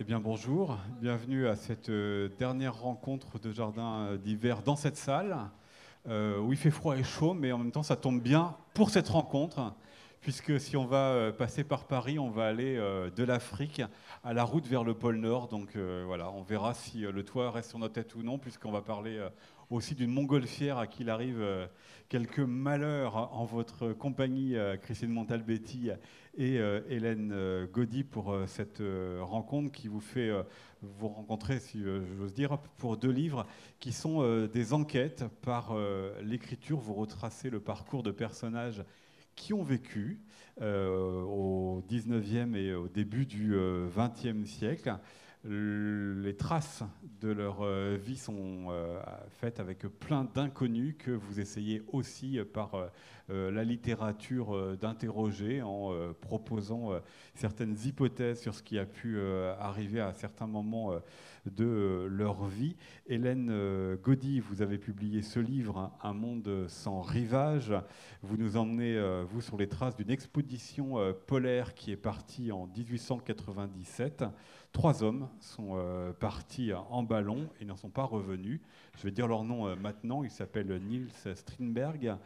Eh bien bonjour, bienvenue à cette euh, dernière rencontre de jardin euh, d'hiver dans cette salle, euh, où il fait froid et chaud, mais en même temps ça tombe bien pour cette rencontre, puisque si on va passer par Paris, on va aller de l'Afrique à la route vers le pôle Nord. Donc voilà, on verra si le toit reste sur notre tête ou non, puisqu'on va parler aussi d'une montgolfière à qui il arrive euh, quelques malheurs en votre compagnie, euh, Christine Montalbetti et euh, Hélène Gaudy, pour cette rencontre qui vous fait vous rencontrer, si j'ose dire, pour deux livres qui sont des enquêtes par l'écriture. Vous retracez le parcours de personnages qui ont vécu au 19e et au début du 20e siècle. Les traces de leur euh, vie sont euh, faites avec plein d'inconnus que vous essayez aussi euh, par la littérature d'interroger en proposant certaines hypothèses sur ce qui a pu arriver à certains moments de leur vie. Hélène Gaudy, vous avez publié ce livre, Un monde sans rivage. Vous nous emmenez, vous, sur les traces d'une expédition polaire qui est partie en 1897 Trois hommes sont euh, partis en ballon et n'en sont pas revenus. Je vais dire leur nom euh, maintenant. Ils s'appellent Niels Strindberg,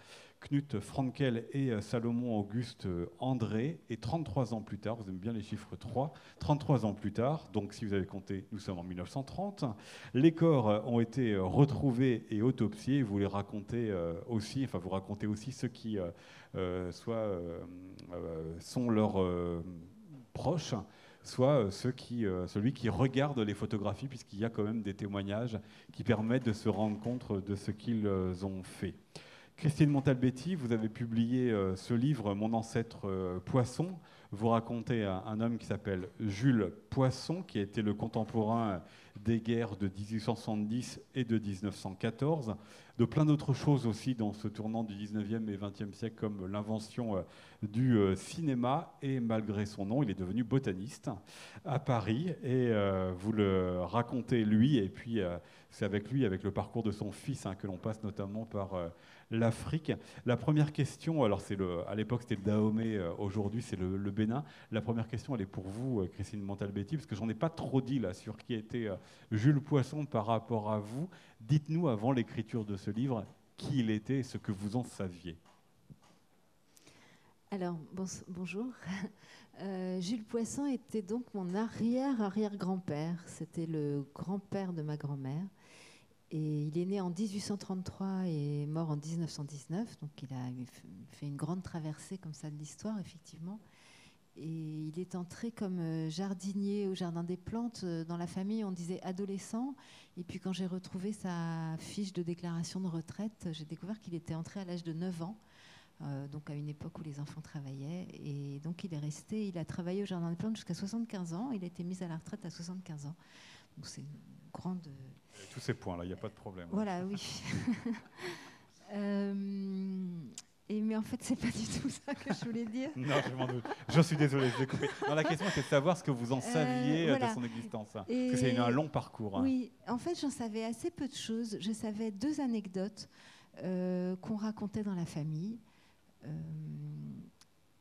Knut Frankel et euh, Salomon Auguste André. Et 33 ans plus tard, vous aimez bien les chiffres 3, 33 ans plus tard, donc si vous avez compté, nous sommes en 1930, les corps ont été retrouvés et autopsiés. Vous les racontez aussi, enfin vous racontez aussi ceux qui sont leurs proches soit euh, euh, celui qui regarde les photographies, puisqu'il y a quand même des témoignages qui permettent de se rendre compte de ce qu'ils euh, ont fait. Christine Montalbetti, vous avez publié ce livre, Mon ancêtre poisson. Vous racontez un, homme qui s'appelle Jules Poisson, qui a été le contemporain des guerres de 1870 et de 1914, de plein d'autres choses aussi dans ce tournant du 19e et 20e siècle, comme l'invention euh, du euh, cinéma. Et malgré son nom, il est devenu botaniste à Paris. Et euh, vous le racontez lui, et puis c'est avec lui, avec le parcours de son fils, hein, que l'on passe notamment par l'Afrique. La première question, alors c'est le, à l'époque c'était le Dahomey, euh, aujourd'hui c'est le, Bénin. La première question, elle est pour vous, euh, Christine Montalbetti, parce que j'en ai pas trop dit là sur qui était euh, Jules Poisson par rapport à vous. Dites-nous avant l'écriture de ce livre qui il était et ce que vous en saviez. Alors, bonjour. Jules Poisson était donc mon arrière-arrière-grand-père. C'était le grand-père de ma grand-mère. Il est né en 1833 et mort en 1919, donc il a fait une grande traversée comme ça de l'histoire, effectivement. Et il est entré comme euh, jardinier au Jardin des Plantes. Euh, dans la famille, on disait adolescent. Et puis quand j'ai retrouvé sa fiche de déclaration de retraite, j'ai découvert qu'il était entré à l'âge de 9 ans, euh, donc à une époque où les enfants travaillaient. Et donc il est resté, il a travaillé au Jardin des Plantes jusqu'à 75 ans. Il a été mis à la retraite à 75 ans. Donc c'est une grande tous ces points-là, il n'y a pas de problème. Voilà, oui. Euh, et, mais en fait, c'est pas du tout ça que je voulais dire. non, je m'en doute. Je suis désolé, je couper. la question était de savoir ce que vous en euh, saviez euh, de son existence. Hein. Parce que c'est un long parcours. Hein. Oui, en fait, j'en savais assez peu de choses. Je savais deux anecdotes qu'on racontait dans la famille.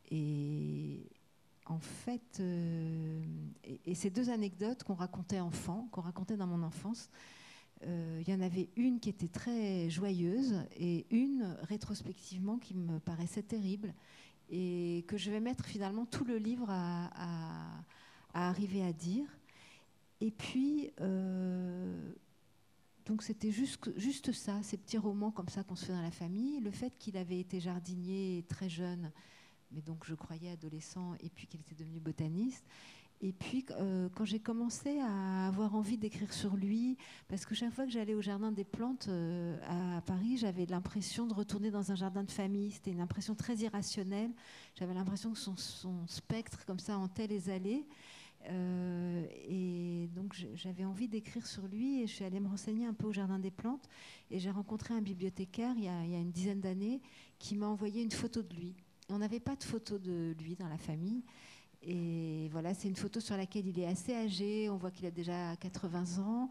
et en fait, et, ces deux anecdotes qu'on racontait enfant, qu'on racontait dans mon enfance, il y en avait une qui était très joyeuse et une rétrospectivement qui me paraissait terrible et que je vais mettre finalement tout le livre à, arriver à dire. Et puis, euh, donc c'était juste, juste ça, ces petits romans comme ça qu'on se fait dans la famille. Le fait qu'il avait été jardinier très jeune, mais donc je croyais adolescent, et puis qu'il était devenu botaniste. Et puis, euh, quand j'ai commencé à avoir envie d'écrire sur lui, parce que chaque fois que j'allais au jardin des plantes euh, à Paris, j'avais l'impression de retourner dans un jardin de famille. C'était une impression très irrationnelle. J'avais l'impression que son, spectre, comme ça, hantait les allées. Euh, et donc, j'avais envie d'écrire sur lui et je suis allée me renseigner un peu au jardin des plantes. Et j'ai rencontré un bibliothécaire il y a, il y a une dizaine d'années qui m'a envoyé une photo de lui. on n'avait pas de photo de lui dans la famille. Et voilà, c'est une photo sur laquelle il est assez âgé. On voit qu'il a déjà 80 ans,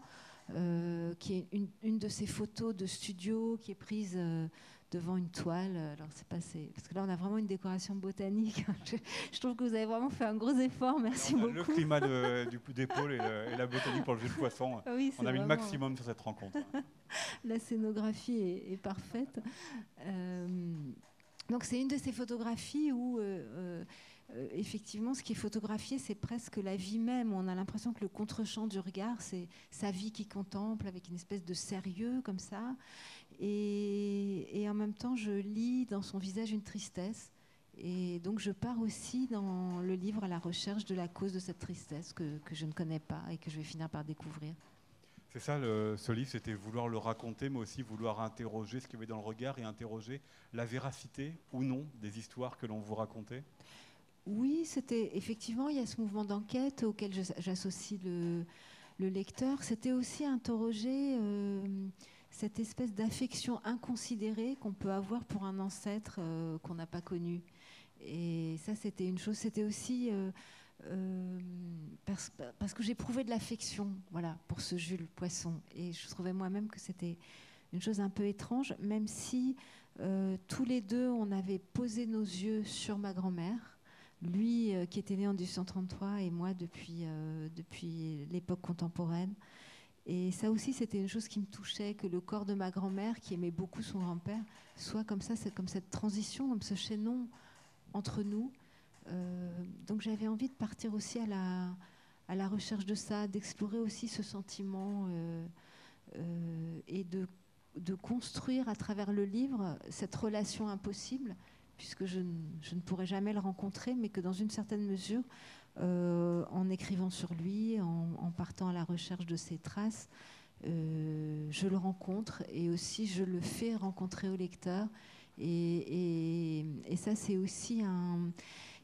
euh, qui est une, de ces photos de studio qui est prise euh, devant une toile. Alors c'est passé parce que là on a vraiment une décoration botanique. je, trouve que vous avez vraiment fait un gros effort. Merci beaucoup. Le climat du d'épaule et, la botanique pour le jeu de poisson. on a mis le maximum sur cette rencontre. la scénographie est, parfaite. Euh, donc c'est une de ces photographies où euh, effectivement, ce qui est photographié, c'est presque la vie même. On a l'impression que le contre-champ du regard, c'est sa vie qui contemple avec une espèce de sérieux comme ça. Et, en même temps, je lis dans son visage une tristesse. Et donc, je pars aussi dans le livre à la recherche de la cause de cette tristesse que, je ne connais pas et que je vais finir par découvrir. C'est ça, ce livre, c'était vouloir le raconter, mais aussi vouloir interroger ce qu'il y avait dans le regard et interroger la véracité ou non des histoires que l'on vous racontait oui, c'était effectivement, il y a ce mouvement d'enquête auquel j'associe le, lecteur. C'était aussi interroger euh, cette espèce d'affection inconsidérée qu'on peut avoir pour un ancêtre euh, qu'on n'a pas connu. Et ça, c'était une chose. C'était aussi euh, parce, parce, que j'éprouvais de l'affection, voilà, pour ce Jules Poisson. Et je trouvais moi-même que c'était une chose un peu étrange, même si tous les deux, on avait posé nos yeux sur ma grand-mère lui euh, qui était né en 1833 et moi depuis, euh, depuis l'époque contemporaine. Et ça aussi, c'était une chose qui me touchait, que le corps de ma grand-mère, qui aimait beaucoup son grand-père, soit comme ça, c'est comme cette transition, comme ce chaînon entre nous. Euh, donc j'avais envie de partir aussi à la, à la recherche de ça, d'explorer aussi ce sentiment et de, de construire à travers le livre cette relation impossible puisque je, ne pourrai jamais le rencontrer, mais que dans une certaine mesure, euh, en écrivant sur lui, en, partant à la recherche de ses traces, euh, je le rencontre et aussi je le fais rencontrer au lecteur. Et, ça, c'est aussi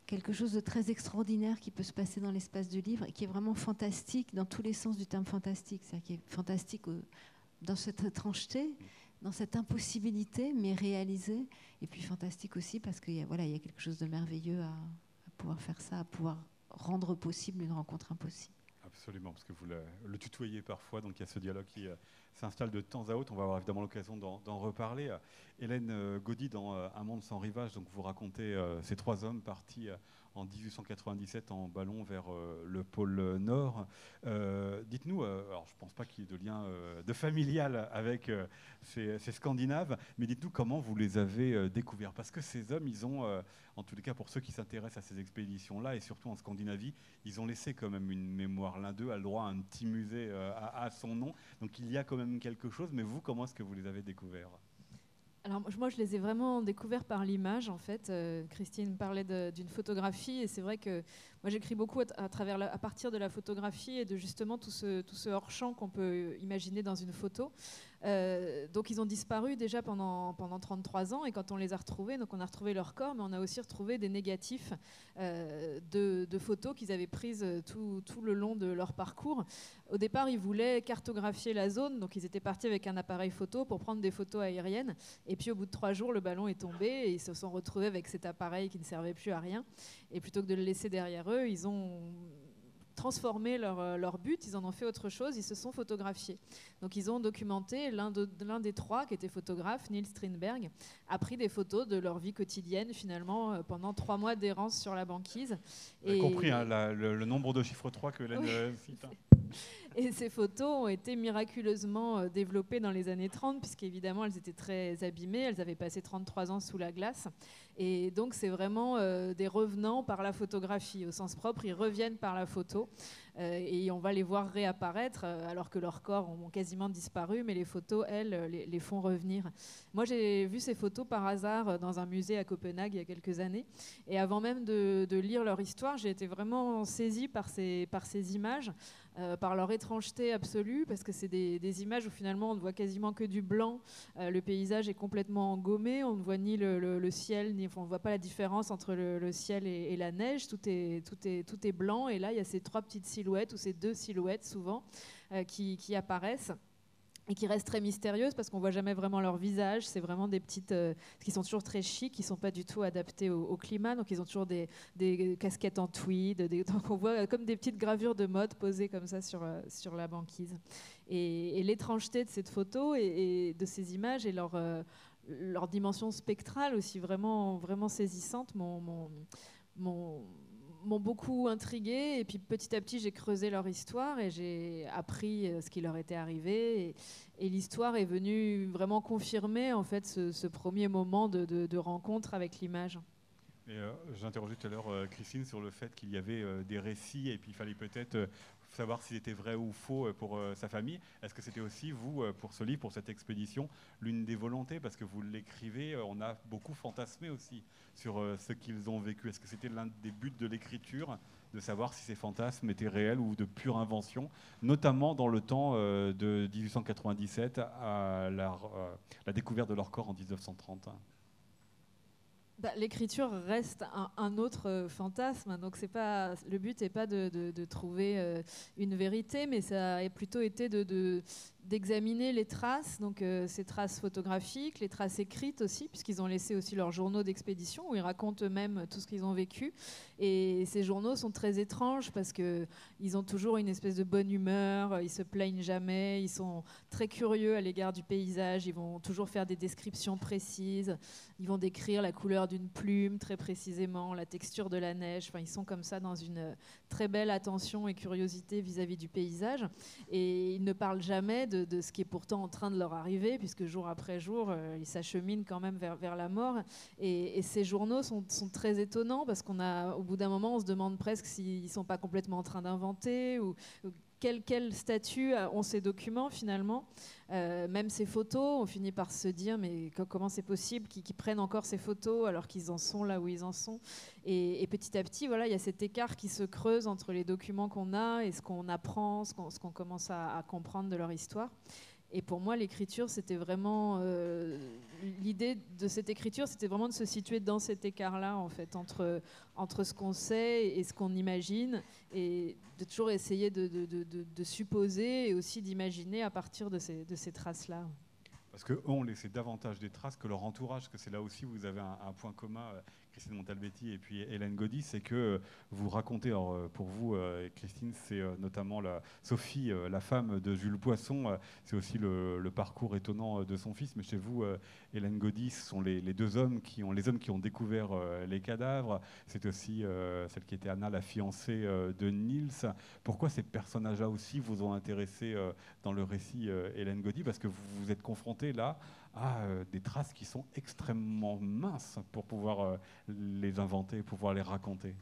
quelque chose de très extraordinaire qui peut se passer dans l'espace du livre et qui est vraiment fantastique dans tous les sens du terme fantastique. C'est-à-dire qui est fantastique dans cette étrangeté, dans cette impossibilité, mais réalisée. Et puis fantastique aussi parce qu'il y, a, voilà, il y a quelque chose de merveilleux à, pouvoir faire ça, à pouvoir rendre possible une rencontre impossible. Absolument, parce que vous le, tutoyez parfois, donc il y a ce dialogue qui euh, s'installe de temps à autre. On va avoir évidemment l'occasion d'en reparler. Hélène euh, Gaudy, dans euh, Un monde sans rivage, donc vous racontez ces trois hommes partis en 1897 en ballon vers euh, le pôle Nord. Euh, dites-nous, euh, alors je ne pense pas qu'il y ait de lien de familial avec ces, Scandinaves, mais dites-nous comment vous les avez découverts. Parce que ces hommes, ils ont, en tous les cas pour ceux qui s'intéressent à ces expéditions-là, et surtout en Scandinavie, ils ont laissé quand même une mémoire. L'un d'eux a le droit à un petit musée à, à son nom. Donc il y a quand même quelque chose, mais vous, comment est-ce que vous les avez découverts? Alors moi, je les ai vraiment découverts par l'image, en fait. Euh, Christine parlait d'une photographie, et c'est vrai que moi, j'écris beaucoup à, partir de la photographie et de justement tout ce, hors-champ qu'on peut imaginer dans une photo. Euh, donc ils ont disparu déjà pendant, pendant 33 ans et quand on les a retrouvés, donc on a retrouvé leur corps, mais on a aussi retrouvé des négatifs euh, de, photos qu'ils avaient prises tout, tout, le long de leur parcours. Au départ, ils voulaient cartographier la zone, donc ils étaient partis avec un appareil photo pour prendre des photos aériennes. Et puis au bout de trois jours, le ballon est tombé et ils se sont retrouvés avec cet appareil qui ne servait plus à rien. Et plutôt que de le laisser derrière eux, ils ont transformé leur, euh, leur, but, ils en ont fait autre chose, ils se sont photographiés. Donc ils ont documenté, l'un de, des trois qui était photographe, Neil Strindberg, a pris des photos de leur vie quotidienne finalement euh, pendant trois mois d'errance sur la banquise. Vous avez compris hein, le, nombre de chiffres 3 que Hélène euh, cite. Et ces photos ont été miraculeusement euh, développées dans les années 30, puisqu'évidemment, elles étaient très abîmées. Elles avaient passé 33 ans sous la glace. Et donc, c'est vraiment euh, des revenants par la photographie. Au sens propre, ils reviennent par la photo. Euh, et on va les voir réapparaître alors que leurs corps ont quasiment disparu, mais les photos, elles, les, font revenir. Moi, j'ai vu ces photos par hasard dans un musée à Copenhague il y a quelques années. Et avant même de, lire leur histoire, j'ai été vraiment saisie par ces images. Euh, par leur étrangeté absolue, parce que c'est des, images où finalement on ne voit quasiment que du blanc, euh, le paysage est complètement engommé, on ne voit ni le, ciel, ni, on ne voit pas la différence entre le, ciel et, la neige, tout est, tout, est, tout est blanc, et là il y a ces trois petites silhouettes, ou ces deux silhouettes souvent, euh, qui, qui apparaissent et qui restent très mystérieuses parce qu'on voit jamais vraiment leur visage. C'est vraiment des petites euh, qui sont toujours très chics, qui sont pas du tout adaptés au, climat. Donc ils ont toujours des, casquettes en tweed. Des, donc on voit comme des petites gravures de mode posées comme ça sur, euh, sur la banquise. Et, l'étrangeté de cette photo et, de ces images et leur, euh, leur dimension spectrale aussi vraiment, vraiment saisissante m'ont beaucoup intrigué. Et puis petit à petit, j'ai creusé leur histoire et j'ai appris ce qui leur était arrivé. Et, l'histoire est venue vraiment confirmer en fait ce, premier moment de, rencontre avec l'image. Euh, j'interrogeais tout à l'heure euh, Christine sur le fait qu'il y avait euh, des récits et puis il fallait peut-être savoir s'ils étaient vrais ou faux pour sa famille. Est-ce que c'était aussi, vous, pour ce livre, pour cette expédition, l'une des volontés? Parce que vous l'écrivez, on a beaucoup fantasmé aussi sur ce qu'ils ont vécu. Est-ce que c'était l'un des buts de l'écriture de savoir si ces fantasmes étaient réels ou de pure invention, notamment dans le temps de 1897 à la, la découverte de leur corps en 1930 bah, l'écriture reste un, autre euh, fantasme, donc c'est pas le but n'est pas de, trouver euh, une vérité, mais ça a plutôt été de, d'examiner les traces, donc euh, ces traces photographiques, les traces écrites aussi, puisqu'ils ont laissé aussi leurs journaux d'expédition où ils racontent eux-mêmes tout ce qu'ils ont vécu. Et ces journaux sont très étranges parce que ils ont toujours une espèce de bonne humeur, ils se plaignent jamais, ils sont très curieux à l'égard du paysage, ils vont toujours faire des descriptions précises, ils vont décrire la couleur d'une plume très précisément, la texture de la neige. Enfin, ils sont comme ça dans une très belle attention et curiosité vis-à-vis -vis du paysage. Et ils ne parlent jamais de de, ce qui est pourtant en train de leur arriver, puisque jour après jour, euh, ils s'acheminent quand même vers, la mort. Et, ces journaux sont, sont, très étonnants, parce qu'on a, au bout d'un moment, on se demande presque s'ils ne sont pas complètement en train d'inventer, ou, quel, quel, statut ont ces documents finalement euh, Même ces photos, on finit par se dire mais comment c'est possible qu'ils prennent encore ces photos alors qu'ils en sont là où ils en sont et, petit à petit, voilà, il y a cet écart qui se creuse entre les documents qu'on a et ce qu'on apprend, ce qu'on commence à, comprendre de leur histoire. Et pour moi, l'écriture, c'était vraiment euh, l'idée de cette écriture, c'était vraiment de se situer dans cet écart-là, en fait, entre entre ce qu'on sait et ce qu'on imagine, et de toujours essayer de, de, de, supposer et aussi d'imaginer à partir de ces, ces traces-là. Parce qu'eux ont laissé davantage des traces que leur entourage, que c'est là aussi où vous avez un, un point commun euh, Christine Montalbetti et puis Hélène Gaudy, c'est que euh, vous racontez, euh, pour vous, euh, Christine, c'est notamment la, Sophie, la femme de Jules Poisson, c'est aussi le, parcours étonnant de son fils, mais chez vous, Hélène Gaudy, ce sont les, deux hommes qui ont, les hommes qui ont découvert les cadavres, c'est aussi celle qui était Anna, la fiancée de Niels. Pourquoi ces personnages-là aussi vous ont intéressé dans le récit Hélène Gaudy? Parce que vous vous êtes confronté là euh, des traces qui sont extrêmement minces pour pouvoir euh, les inventer, pouvoir les raconter.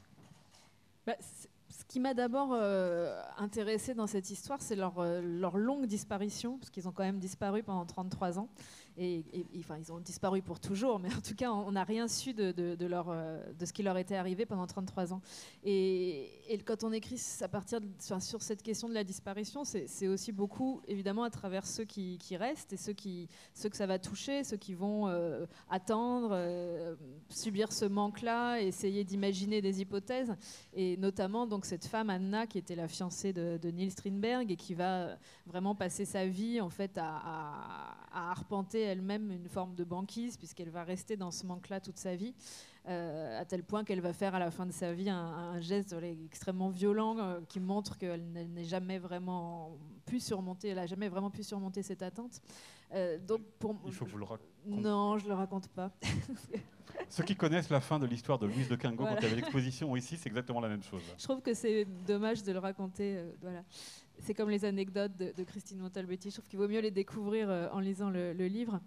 Bah, ce qui m'a d'abord euh, intéressé dans cette histoire, c'est leur, leur, longue disparition, parce qu'ils ont quand même disparu pendant 33 ans et, ils ont disparu pour toujours, mais en tout cas, on n'a rien su de, leur, euh, de ce qui leur était arrivé pendant 33 ans. Et, quand on écrit à partir sur cette question de la disparition, c'est aussi beaucoup, évidemment, à travers ceux qui, restent et ceux, que ça va toucher, ceux qui vont euh, attendre, euh, subir ce manque-là, essayer d'imaginer des hypothèses. Et notamment, donc, cette femme, Anna, qui était la fiancée de, Niels Strindberg et qui va vraiment passer sa vie, en fait, à arpenter elle-même une forme de banquise, puisqu'elle va rester dans ce manque-là toute sa vie, euh, à tel point qu'elle va faire à la fin de sa vie un, geste extrêmement violent euh, qui montre qu'elle n'est jamais vraiment pu surmonter, elle n'a jamais vraiment pu surmonter cette attente. Euh, donc pour, Il faut que vous le racontiez. Non, je ne le raconte pas. Ceux qui connaissent la fin de l'histoire de Louise de Quingo quand il y avait l'exposition ici, c'est exactement la même chose. Je trouve que c'est dommage de le raconter. voilà c'est comme les anecdotes de, Christine Montalbetti. Je trouve qu'il vaut mieux les découvrir euh, en lisant le, livre.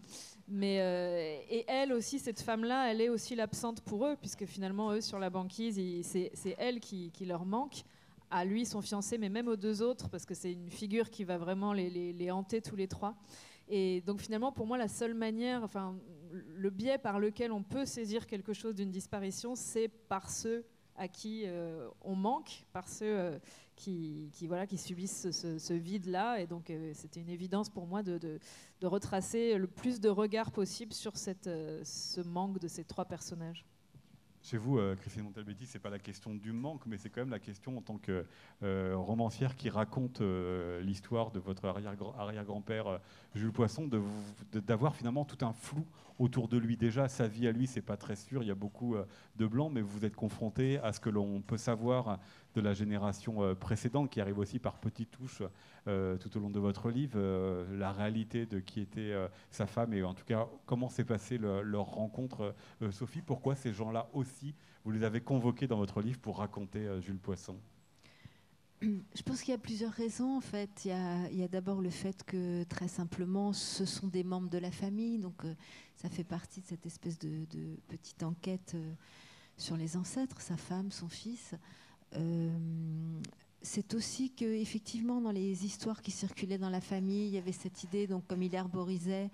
Mais, euh, et elle aussi, cette femme-là, elle est aussi l'absente pour eux, puisque finalement, eux, sur la banquise, c'est elle qui, leur manque. À lui, son fiancé, mais même aux deux autres, parce que c'est une figure qui va vraiment les, hanter tous les trois. Et donc finalement, pour moi, la seule manière, enfin, le biais par lequel on peut saisir quelque chose d'une disparition, c'est par ceux à qui euh, on manque, par ceux qui, voilà, qui subissent ce, vide-là. Et donc, euh, c'était une évidence pour moi de, retracer le plus de regards possible sur euh, ce manque de ces trois personnages. Chez vous, euh, Christine Montalbetti, ce n'est pas la question du manque, mais c'est quand même la question en tant que romancière qui raconte l'histoire de votre arrière-grand-père Jules Poisson, d'avoir finalement tout un flou autour de lui. Déjà, sa vie à lui, c'est pas très sûr, il y a beaucoup de blanc, mais vous êtes confronté à ce que l'on peut savoir de la génération précédente, qui arrive aussi par petites touches tout au long de votre livre, la réalité de qui était sa femme et en tout cas comment s'est passée leur rencontre. Sophie, pourquoi ces gens-là aussi, vous les avez convoqués dans votre livre pour raconter Jules Poisson? Je pense qu'il y a plusieurs raisons en fait. Il y a, d'abord le fait que très simplement, ce sont des membres de la famille, donc euh, ça fait partie de cette espèce de, petite enquête euh, sur les ancêtres, sa femme, son fils. Euh, c'est aussi que effectivement dans les histoires qui circulaient dans la famille, il y avait cette idée, donc comme il herborisait,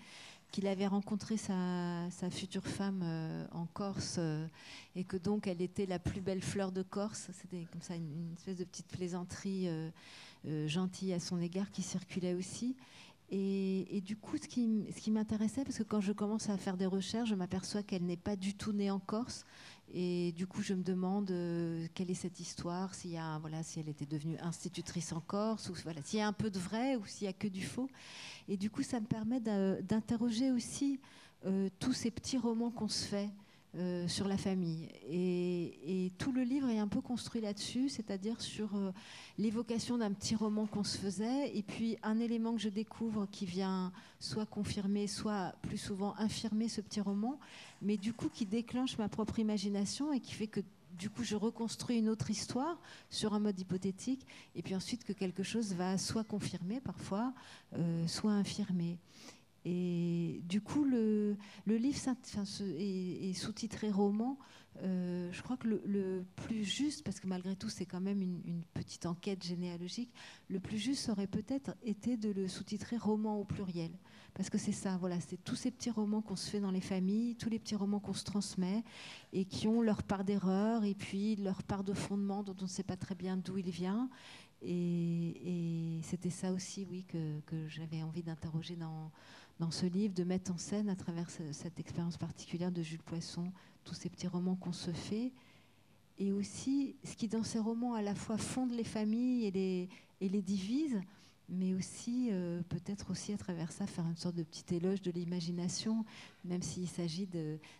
qu'il avait rencontré sa, future femme euh, en Corse euh, et que donc elle était la plus belle fleur de Corse. C'était comme ça une, espèce de petite plaisanterie gentille à son égard qui circulait aussi. Et, du coup, ce qui, ce qui m'intéressait, parce que quand je commence à faire des recherches, je m'aperçois qu'elle n'est pas du tout née en Corse. Et du coup, je me demande quelle est cette histoire, s'il y a, voilà, si elle était devenue institutrice en Corse, voilà, s'il y a un peu de vrai ou s'il y a que du faux. Et du coup, ça me permet d'interroger aussi euh, tous ces petits romans qu'on se fait euh, sur la famille. Et, tout le livre est un peu construit là-dessus, c'est-à-dire sur euh, l'évocation d'un petit roman qu'on se faisait, et puis un élément que je découvre qui vient soit confirmer, soit plus souvent infirmer ce petit roman, mais du coup qui déclenche ma propre imagination et qui fait que du coup, je reconstruis une autre histoire sur un mode hypothétique, et puis ensuite que quelque chose va soit confirmer parfois, euh, soit infirmer. Et du coup, le, livre est, sous-titré roman. Euh, je crois que le, plus juste, parce que malgré tout, c'est quand même une, une, petite enquête généalogique, le plus juste aurait peut-être été de le sous-titrer roman au pluriel parce que c'est ça, voilà, c'est tous ces petits romans qu'on se fait dans les familles, tous les petits romans qu'on se transmet et qui ont leur part d'erreur et puis leur part de fondement dont on ne sait pas très bien d'où il vient. Et, c'était ça aussi, oui, que, j'avais envie d'interroger dans, dans ce livre, de mettre en scène à travers cette expérience particulière de Jules Poisson, tous ces petits romans qu'on se fait. Et aussi, ce qui dans ces romans à la fois fonde les familles et les, et divise, mais aussi euh, peut-être aussi à travers ça faire une sorte de petit éloge de l'imagination, même s'il s'agit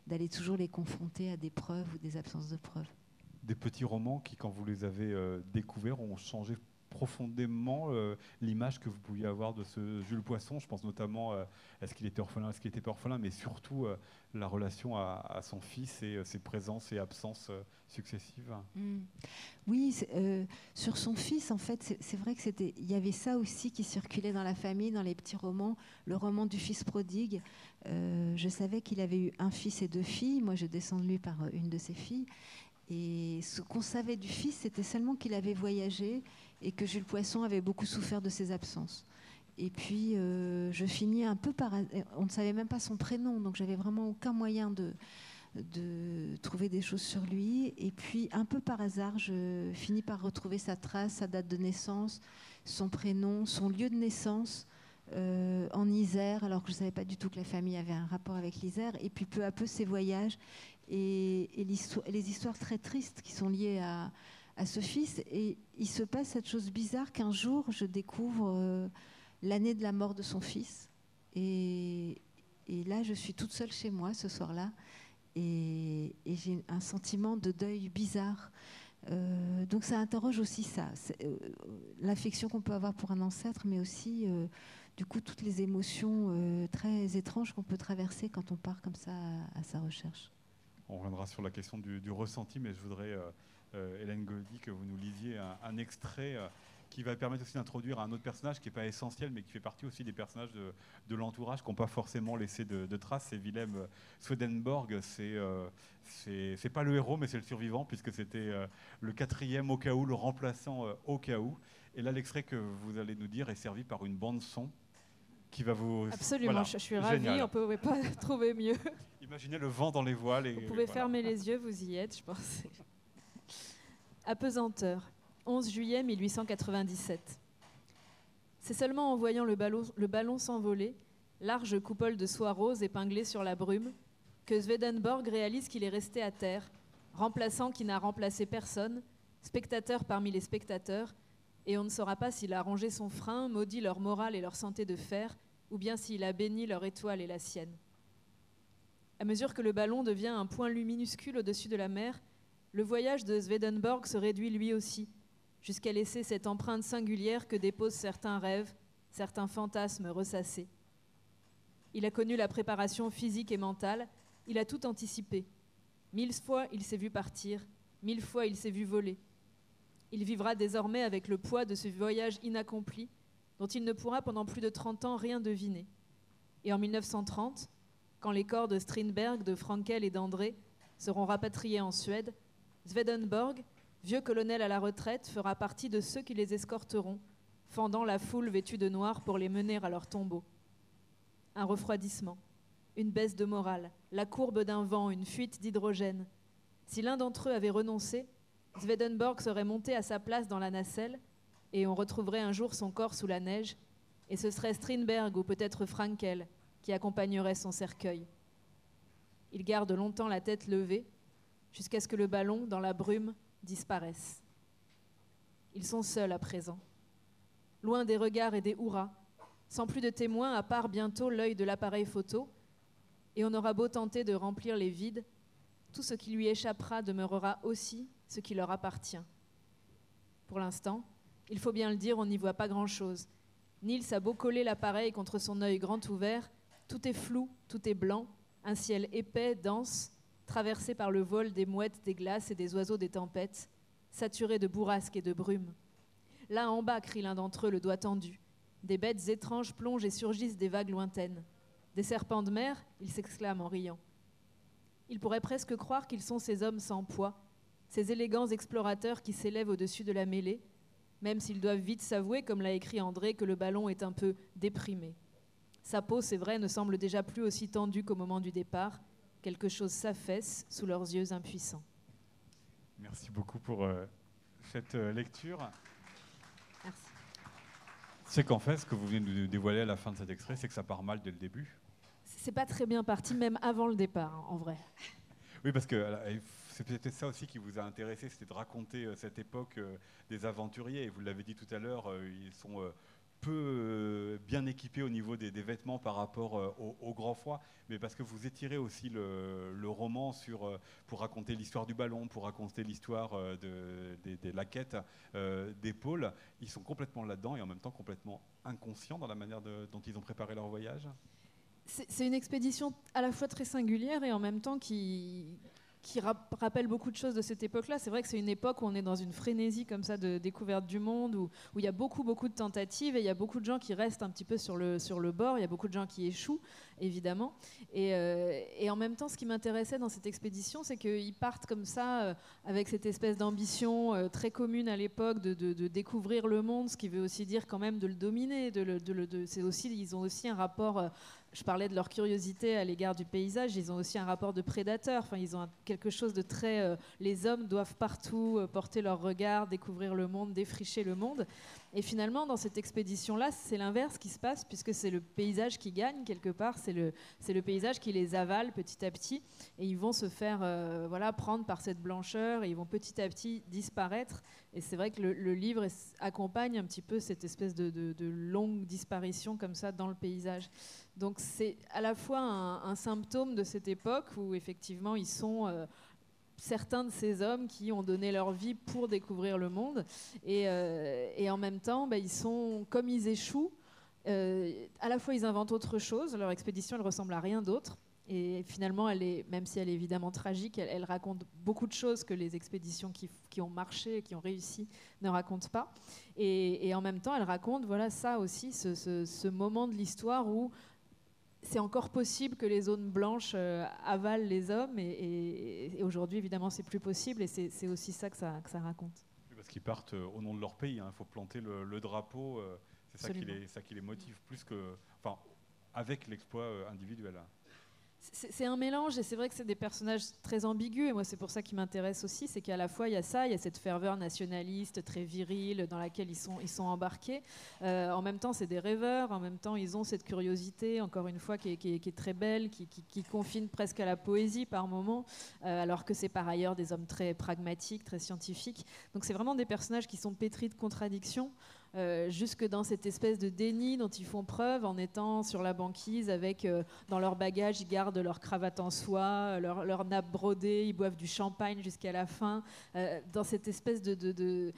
d'aller toujours les confronter à des preuves ou des absences de preuves. Des petits romans qui, quand vous les avez euh, découverts, ont changé profondément euh, l'image que vous pouviez avoir de ce Jules Poisson. Je pense notamment à est-ce qu'il était orphelin, est-ce qu'il n'était pas orphelin, mais surtout la relation à, son fils et ses présences et absences successives. Mm. Oui, euh, sur son fils, en fait, c'est vrai que c'était, il y avait ça aussi qui circulait dans la famille, dans les petits romans, le roman du fils prodigue. Euh, je savais qu'il avait eu un fils et deux filles. Moi, je descends de lui par euh, une de ses filles. Et ce qu'on savait du fils, c'était seulement qu'il avait voyagé et que Jules Poisson avait beaucoup souffert de ses absences. Et puis, je finis un peu par. On ne savait même pas son prénom, donc j'avais vraiment aucun moyen de, de trouver des choses sur lui. Et puis, un peu par hasard, je finis par retrouver sa trace, sa date de naissance, son prénom, son lieu de naissance euh, en Isère, alors que je ne savais pas du tout que la famille avait un rapport avec l'Isère. Et puis, peu à peu, ses voyages et, les histoires très tristes qui sont liées à, ce fils. Et il se passe cette chose bizarre qu'un jour, je découvre euh, l'année de la mort de son fils. Et, là, je suis toute seule chez moi ce soir-là et, j'ai un sentiment de deuil bizarre. Euh, donc ça interroge aussi ça, euh, l'affection qu'on peut avoir pour un ancêtre, mais aussi du coup toutes les émotions très étranges qu'on peut traverser quand on part comme ça à, sa recherche. On reviendra sur la question du, ressenti, mais je voudrais, Hélène Goldy, que vous nous lisiez un extrait qui va permettre aussi d'introduire un autre personnage qui n'est pas essentiel, mais qui fait partie aussi des personnages de, l'entourage qui n'ont pas forcément laissé de, traces. C'est Willem Swedenborg. C'est euh, c'est pas le héros, mais c'est le survivant, puisque c'était euh, le quatrième au cas où, le remplaçant euh, au cas où. Et là, l'extrait que vous allez nous dire est servi par une bande son qui va vous. Absolument, je, suis ravie, on ne pouvait pas trouver mieux. Imaginez le vent dans les voiles. Et, vous pouvez fermer les yeux, vous y êtes, je pense. Apesanteur. 11 juillet 1897. C'est seulement en voyant le ballon, s'envoler, large coupole de soie rose épinglée sur la brume, que Swedenborg réalise qu'il est resté à terre, remplaçant qui n'a remplacé personne, spectateur parmi les spectateurs, et on ne saura pas s'il a rangé son frein, maudit leur morale et leur santé de fer, ou bien s'il a béni leur étoile et la sienne. À mesure que le ballon devient un point luminuscule au-dessus de la mer, le voyage de Swedenborg se réduit lui aussi, jusqu'à laisser cette empreinte singulière que déposent certains rêves, certains fantasmes ressassés. Il a connu la préparation physique et mentale, il a tout anticipé. Mille fois il s'est vu partir, mille fois il s'est vu voler. Il vivra désormais avec le poids de ce voyage inaccompli, dont il ne pourra pendant plus de 30 ans rien deviner. Et en 1930, quand les corps de Strindberg, de Frankel et d'André seront rapatriés en Suède, Swedenborg, vieux colonel à la retraite, fera partie de ceux qui les escorteront, fendant la foule vêtue de noir pour les mener à leur tombeau. Un refroidissement, une baisse de morale, la courbe d'un vent, une fuite d'hydrogène. Si l'un d'entre eux avait renoncé, Swedenborg serait monté à sa place dans la nacelle et on retrouverait un jour son corps sous la neige, et ce serait Strindberg ou peut-être Frankel qui accompagnerait son cercueil. Il garde longtemps la tête levée, jusqu'à ce que le ballon, dans la brume, disparaisse. Ils sont seuls à présent, loin des regards et des hurrahs, sans plus de témoins à part bientôt l'œil de l'appareil photo, et on aura beau tenter de remplir les vides, tout ce qui lui échappera demeurera aussi ce qui leur appartient. Pour l'instant, il faut bien le dire, on n'y voit pas grand-chose. Nils a beau coller l'appareil contre son œil grand ouvert, tout est flou, tout est blanc, un ciel épais, dense, traversé par le vol des mouettes, des glaces et des oiseaux des tempêtes, saturé de bourrasques et de brumes. Là en bas, crie l'un d'entre eux, le doigt tendu. Des bêtes étranges plongent et surgissent des vagues lointaines. Des serpents de mer, il s'exclame en riant. Il pourrait presque croire qu'ils sont ces hommes sans poids, ces élégants explorateurs qui s'élèvent au-dessus de la mêlée, même s'ils doivent vite s'avouer, comme l'a écrit André, que le ballon est un peu déprimé. Sa peau, c'est vrai, ne semble déjà plus aussi tendue qu'au moment du départ. Quelque chose s'affaisse sous leurs yeux impuissants. Merci beaucoup pour euh, cette euh, lecture. Merci. C'est qu'en fait, ce que vous venez de nous dévoiler à la fin de cet extrait, c'est que ça part mal dès le début. C'est pas très bien parti, même avant le départ, hein, en vrai. Oui, parce que euh, c'est peut-être ça aussi qui vous a intéressé, c'était de raconter euh, cette époque euh, des aventuriers. Et vous l'avez dit tout à l'heure, ils sont peu euh, bien équipés au niveau des, vêtements par rapport euh, au, grand froid, mais parce que vous étirez aussi le, roman euh, pour raconter l'histoire du ballon, pour raconter l'histoire de, des, des laquettes, euh, des pôles. Ils sont complètement là-dedans et en même temps complètement inconscients dans la manière dont ils ont préparé leur voyage. C'est une expédition à la fois très singulière et en même temps qui, qui rap- rappelle beaucoup de choses de cette époque-là. C'est vrai que c'est une époque où on est dans une frénésie comme ça de découverte du monde, où, il y a beaucoup, beaucoup de tentatives et il y a beaucoup de gens qui restent un petit peu sur le, sur le bord. Il y a beaucoup de gens qui échouent, évidemment. Et, euh, en même temps, ce qui m'intéressait dans cette expédition, c'est qu'ils partent comme ça, euh, avec cette espèce d'ambition euh, très commune à l'époque de, découvrir le monde, ce qui veut aussi dire quand même de le dominer. C'est aussi, ils ont aussi un rapport je parlais de leur curiosité à l'égard du paysage, ils ont aussi un rapport de prédateur. Enfin, ils ont quelque chose de très. euh, les hommes doivent partout euh, porter leur regard, découvrir le monde, défricher le monde. Et finalement, dans cette expédition-là, c'est l'inverse qui se passe, puisque c'est le paysage qui gagne quelque part. C'est le, paysage qui les avale petit à petit, et ils vont se faire euh, voilà prendre par cette blancheur, et ils vont petit à petit disparaître. Et c'est vrai que le, livre accompagne un petit peu cette espèce de, longue disparition comme ça dans le paysage. Donc c'est à la fois un, un symptôme de cette époque où effectivement ils sont euh, certains de ces hommes qui ont donné leur vie pour découvrir le monde. Et, euh, en même temps bah, ils sont comme ils échouent euh, à la fois ils inventent autre chose leur expédition elle ressemble à rien d'autre. Et finalement elle est même si elle est évidemment tragique elle, raconte beaucoup de choses que les expéditions qui, ont marché qui ont réussi ne racontent pas. Et, en même temps elle raconte voilà ça aussi ce- ce moment de l'histoire où c'est encore possible que les zones blanches euh, avalent les hommes, et, et- et aujourd'hui, évidemment, c'est plus possible, et c'est aussi ça que, ça que ça raconte. Parce qu'ils partent euh, au nom de leur pays. hein. Il faut planter le, le drapeau. euh, c'est ça qui, les, ça qui les motive plus que. Enfin, avec l'exploit individuel. C'est un mélange, et c'est vrai que c'est des personnages très ambigus, et moi, c'est pour ça qui m'intéresse aussi, c'est qu'à la fois, il y a ça, il y a cette ferveur nationaliste très virile dans laquelle ils sont, embarqués. Euh, en même temps, c'est des rêveurs, en même temps, ils ont cette curiosité, encore une fois, qui est, très belle, qui confine presque à la poésie par moments, euh, alors que c'est par ailleurs des hommes très pragmatiques, très scientifiques. Donc c'est vraiment des personnages qui sont pétris de contradictions, euh, jusque dans cette espèce de déni dont ils font preuve en étant sur la banquise avec euh, dans leur bagage, ils gardent leur cravate en soie, leur, leur nappe brodée, ils boivent du champagne jusqu'à la fin, euh, dans cette espèce de, de- de-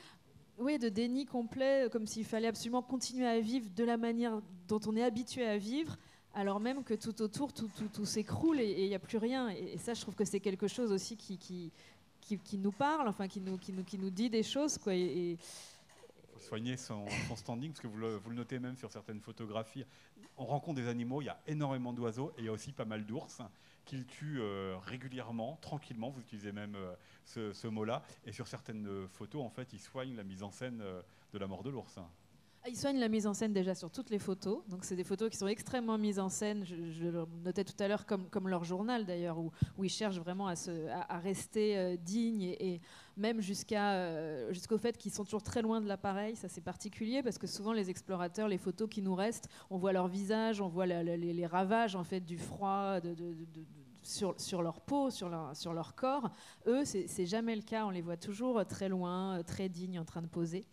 oui, de déni complet, comme s'il fallait absolument continuer à vivre de la manière dont on est habitué à vivre, alors même que tout autour, tout, tout, s'écroule et il n'y a plus rien. Et, ça, je trouve que c'est quelque chose aussi qui, qui, qui, nous parle, enfin, qui nous, qui, nous, qui nous dit des choses. Quoi, soigner son, standing, parce que vous le, notez même sur certaines photographies. On rencontre des animaux, il y a énormément d'oiseaux et il y a aussi pas mal d'ours qu'il tue euh, régulièrement, tranquillement. Vous utilisez même euh, ce, mot-là. Et sur certaines euh, photos, en fait, il soigne la mise en scène de la mort de l'ours. Ah, il soigne la mise en scène déjà sur toutes les photos. Donc, c'est des photos qui sont extrêmement mises en scène. Je, le notais tout à l'heure, comme, leur journal d'ailleurs, où, ils cherchent vraiment à, se, rester dignes et, même jusqu'à, jusqu'au fait qu'ils sont toujours très loin de l'appareil. Ça, c'est particulier parce que souvent, les explorateurs, les photos qui nous restent, on voit leur visage, on voit les, ravages en fait, du froid, sur, leur peau, sur leur, sur leur corps. Eux, c'est jamais le cas. On les voit toujours très loin, très dignes, en train de poser.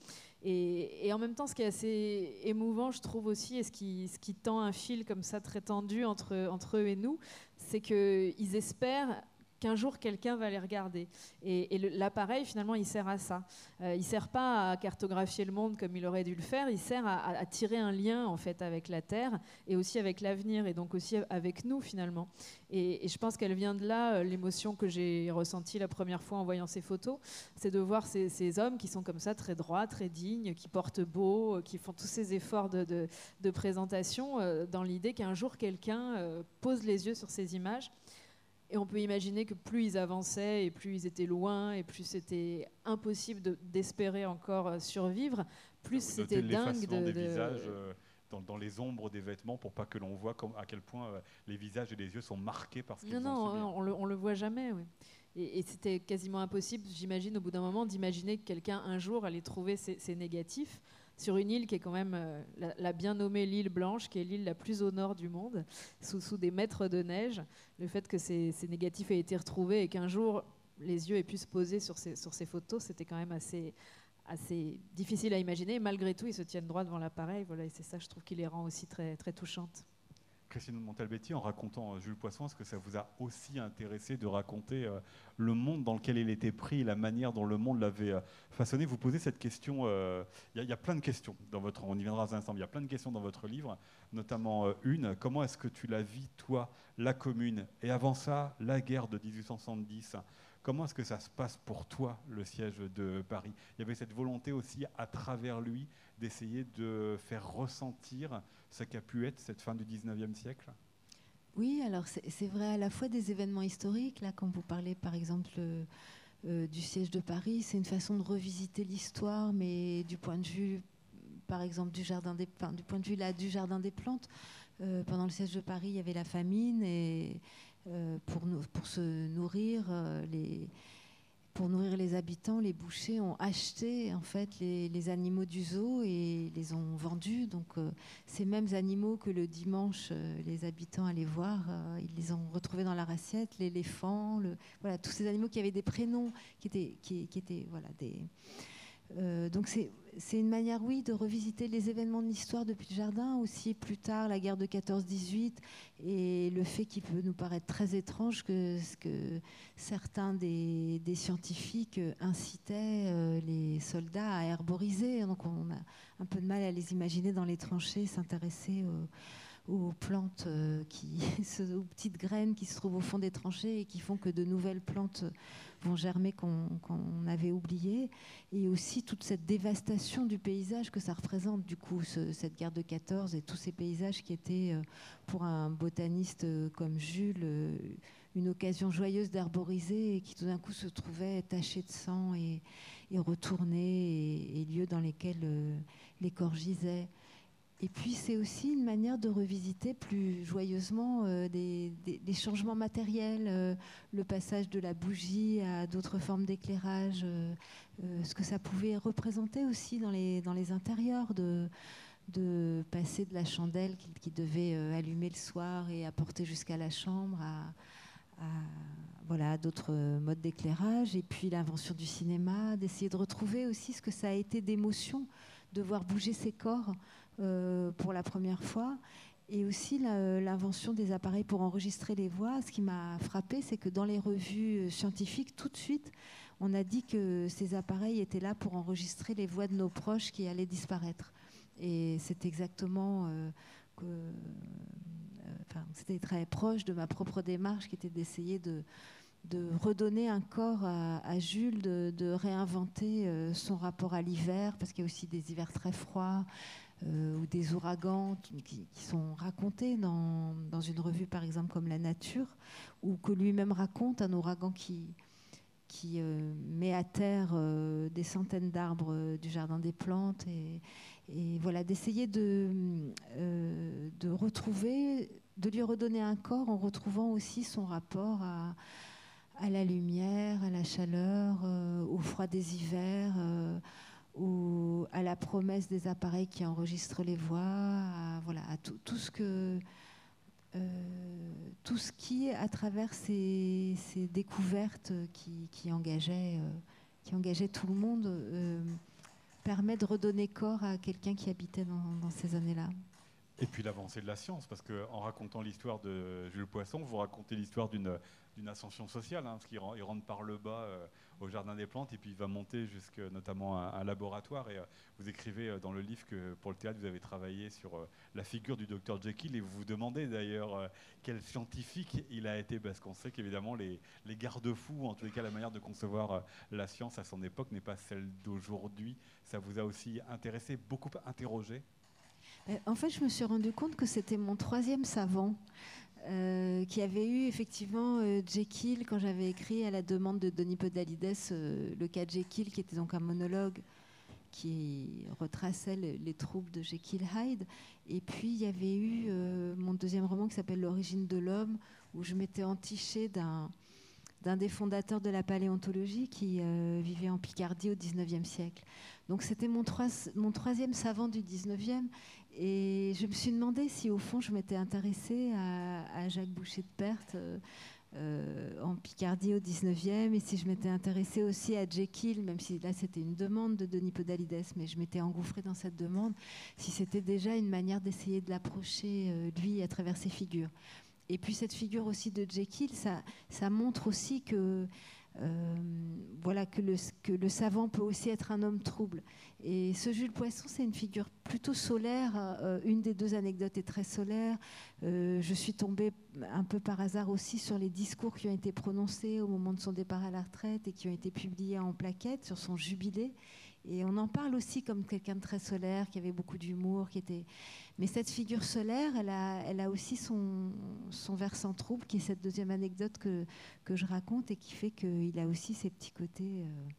Et, en même temps, ce qui est assez émouvant, je trouve aussi, et ce qui, tend un fil comme ça très tendu entre, entre eux et nous, c'est qu'ils espèrent qu'un jour quelqu'un va les regarder. Et, l'appareil, finalement, il sert à ça. Euh, il sert pas à cartographier le monde comme il aurait dû le faire, il sert à, tirer un lien en fait avec la Terre et aussi avec l'avenir et donc aussi avec nous finalement. Et, je pense qu'elle vient de là, euh, l'émotion que j'ai ressentie la première fois en voyant ces photos, c'est de voir ces, hommes qui sont comme ça très droits, très dignes, qui portent beau, euh, qui font tous ces efforts de, de présentation dans l'idée qu'un jour quelqu'un pose les yeux sur ces images et on peut imaginer que plus ils avançaient et plus ils étaient loin et plus c'était impossible d'espérer encore euh, survivre, plus c'était dingue de, des visages euh, dans, les ombres des vêtements pour pas que l'on voit comme, à quel point euh, les visages et les yeux sont marqués par ce qu'ils ont Non, non, on le, on le voit jamais. Oui. Et, c'était quasiment impossible, j'imagine, au bout d'un moment, d'imaginer que quelqu'un un jour allait trouver ces négatifs sur une île qui est quand même euh, la, bien nommée l'île Blanche, qui est l'île la plus au nord du monde, sous, sous des mètres de neige. Le fait que ces, négatifs aient été retrouvés et qu'un jour les yeux aient pu se poser sur ces, sur ces photos, c'était quand même assez, assez difficile à imaginer. malgré tout, ils se tiennent droit devant l'appareil. Voilà, et c'est ça, je trouve, qui les rend aussi très, très touchantes. Christine Montalbetti, en racontant euh, Jules Poisson, est-ce que ça vous a aussi intéressé de raconter euh, le monde dans lequel il était pris, la manière dont le monde l'avait euh, façonné. Vous posez cette question, il y, a plein de questions dans votre, on y viendra dans un instant, il y a plein de questions dans votre livre, notamment une, comment est-ce que tu la vis, toi, la commune, et avant ça, la guerre de 1870 Comment est-ce que ça se passe pour toi, le siège de Paris? Il y avait cette volonté aussi, à travers lui, d'essayer de faire ressentir ce qu'a pu être cette fin du 19e siècle Oui, alors c'est vrai à la fois des événements historiques, là, quand vous parlez par exemple euh, du siège de Paris, c'est une façon de revisiter l'histoire, mais du point de vue, par exemple, du, jardin des, du point de vue là, du jardin des plantes. Euh, pendant le siège de Paris, il y avait la famine et euh, pour, pour, se nourrir, euh, les, pour nourrir les habitants, les bouchers ont acheté en fait les, animaux du zoo et les ont vendus. Donc ces mêmes animaux que le dimanche les habitants allaient voir, ils les ont retrouvés dans leur assiette, l'éléphant, voilà tous ces animaux qui avaient des prénoms, qui étaient, qui étaient voilà des euh, donc c'est une manière, oui, de revisiter les événements de l'histoire depuis le jardin, aussi plus tard la guerre de 14-18 et le fait qui peut nous paraître très étrange que, que certains des, scientifiques incitaient euh, les soldats à herboriser. Donc on a un peu de mal à les imaginer dans les tranchées, s'intéresser aux plantes euh, qui, aux petites graines qui se trouvent au fond des tranchées et qui font que de nouvelles plantes vont germer qu'on avait oublié, et aussi toute cette dévastation du paysage que ça représente, du coup, cette guerre de 14 et tous ces paysages qui étaient, euh, pour un botaniste euh, comme Jules, euh, une occasion joyeuse d'arboriser et qui tout d'un coup se trouvaient tachés de sang et, et retournés, et, lieux dans lesquels les corps gisaient. Et puis c'est aussi une manière de revisiter plus joyeusement euh, des, changements matériels, euh, le passage de la bougie à d'autres formes d'éclairage, euh, ce que ça pouvait représenter aussi dans les, intérieurs, de, passer de la chandelle qui, devait allumer le soir et apporter jusqu'à la chambre à, voilà, d'autres modes d'éclairage. Et puis l'invention du cinéma, d'essayer de retrouver aussi ce que ça a été d'émotion de voir bouger ses corps. Euh, pour la première fois. Et aussi l'invention des appareils pour enregistrer les voix. Ce qui m'a frappé, c'est que dans les revues scientifiques, tout de suite, on a dit que ces appareils étaient là pour enregistrer les voix de nos proches qui allaient disparaître. Et c'est exactement euh, euh, c'était très proche de ma propre démarche qui était d'essayer de, redonner un corps à, Jules, de, réinventer euh, son rapport à l'hiver, parce qu'il y a aussi des hivers très froids ou des ouragans qui, sont racontés dans, dans, une revue, par exemple, comme La Nature, ou que lui-même raconte un ouragan qui, qui met à terre des centaines d'arbres du Jardin des Plantes et, et voilà, d'essayer de, euh, de retrouver, de lui redonner un corps en retrouvant aussi son rapport à, à la lumière, à la chaleur, euh, au froid des hivers, euh, à la promesse des appareils qui enregistrent les voix, à, voilà, à tout, ce que tout ce qui, à travers ces, découvertes qui, engageaient, qui engageaient tout le monde, permet de redonner corps à quelqu'un qui habitait dans, ces années-là. Et puis l'avancée de la science, parce qu'en racontant l'histoire de Jules Poisson, vous racontez l'histoire d'une ascension sociale, hein, parce qu'il rentre par le bas euh, au Jardin des Plantes, et puis il va monter jusqu'à notamment un, laboratoire. Et euh, vous écrivez euh, dans le livre que pour le théâtre, vous avez travaillé sur la figure du docteur Jekyll, et vous vous demandez d'ailleurs quel scientifique il a été, parce qu'on sait qu'évidemment les, les garde-fous, en tous les cas la manière de concevoir la science à son époque n'est pas celle d'aujourd'hui. Ça vous a aussi intéressé, beaucoup interrogé? Euh, en fait, je me suis rendu compte que c'était mon troisième savant. Euh, qui avait eu effectivement euh, Jekyll quand j'avais écrit à la demande de Denis Podalides le cas Jekyll, qui était donc un monologue qui retraçait les troubles de Jekyll Hyde. Et puis il y avait eu mon deuxième roman qui s'appelle L'origine de l'homme, où je m'étais entichée d'un d'un des fondateurs de la paléontologie qui vivait en Picardie au 19e siècle. Donc c'était mon, mon, troisième savant du 19e et je me suis demandé si au fond je m'étais intéressée à, Jacques Boucher de Perthes euh, euh, en Picardie au 19e et si je m'étais intéressée aussi à Jekyll, même si là c'était une demande de Denis Podalides, mais je m'étais engouffrée dans cette demande, si c'était déjà une manière d'essayer de l'approcher euh, lui à travers ses figures. Et puis cette figure aussi de Jekyll, ça, ça montre aussi que voilà que le, savant peut aussi être un homme trouble. Et ce Jules Poisson, c'est une figure plutôt solaire. Euh, une des deux anecdotes est très solaire. Euh, je suis tombée un peu par hasard aussi sur les discours qui ont été prononcés au moment de son départ à la retraite et qui ont été publiés en plaquette sur son jubilé. Et on en parle aussi comme quelqu'un de très solaire, qui avait beaucoup d'humour, qui était. Mais cette figure solaire, elle a, aussi son, versant trouble, qui est cette deuxième anecdote que, que je raconte et qui fait qu'il a aussi ses petits côtés euh,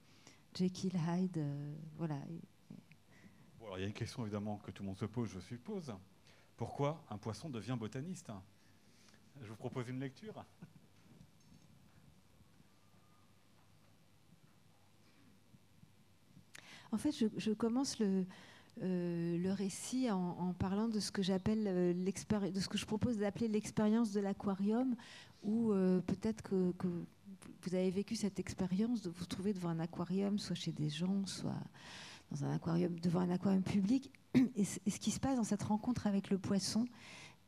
Jekyll Hyde. Euh, voilà. Alors il y a une question évidemment que tout le monde se pose, je suppose. Pourquoi un poisson devient botaniste? Je vous propose une lecture. En fait, je, commence le, euh, récit en, parlant de ce que j'appelle euh, de ce que je propose d'appeler l'expérience de l'aquarium, où euh, peut-être que, vous avez vécu cette expérience de vous trouver devant un aquarium, soit chez des gens, soit dans un aquarium, devant un aquarium public, et, ce qui se passe dans cette rencontre avec le poisson,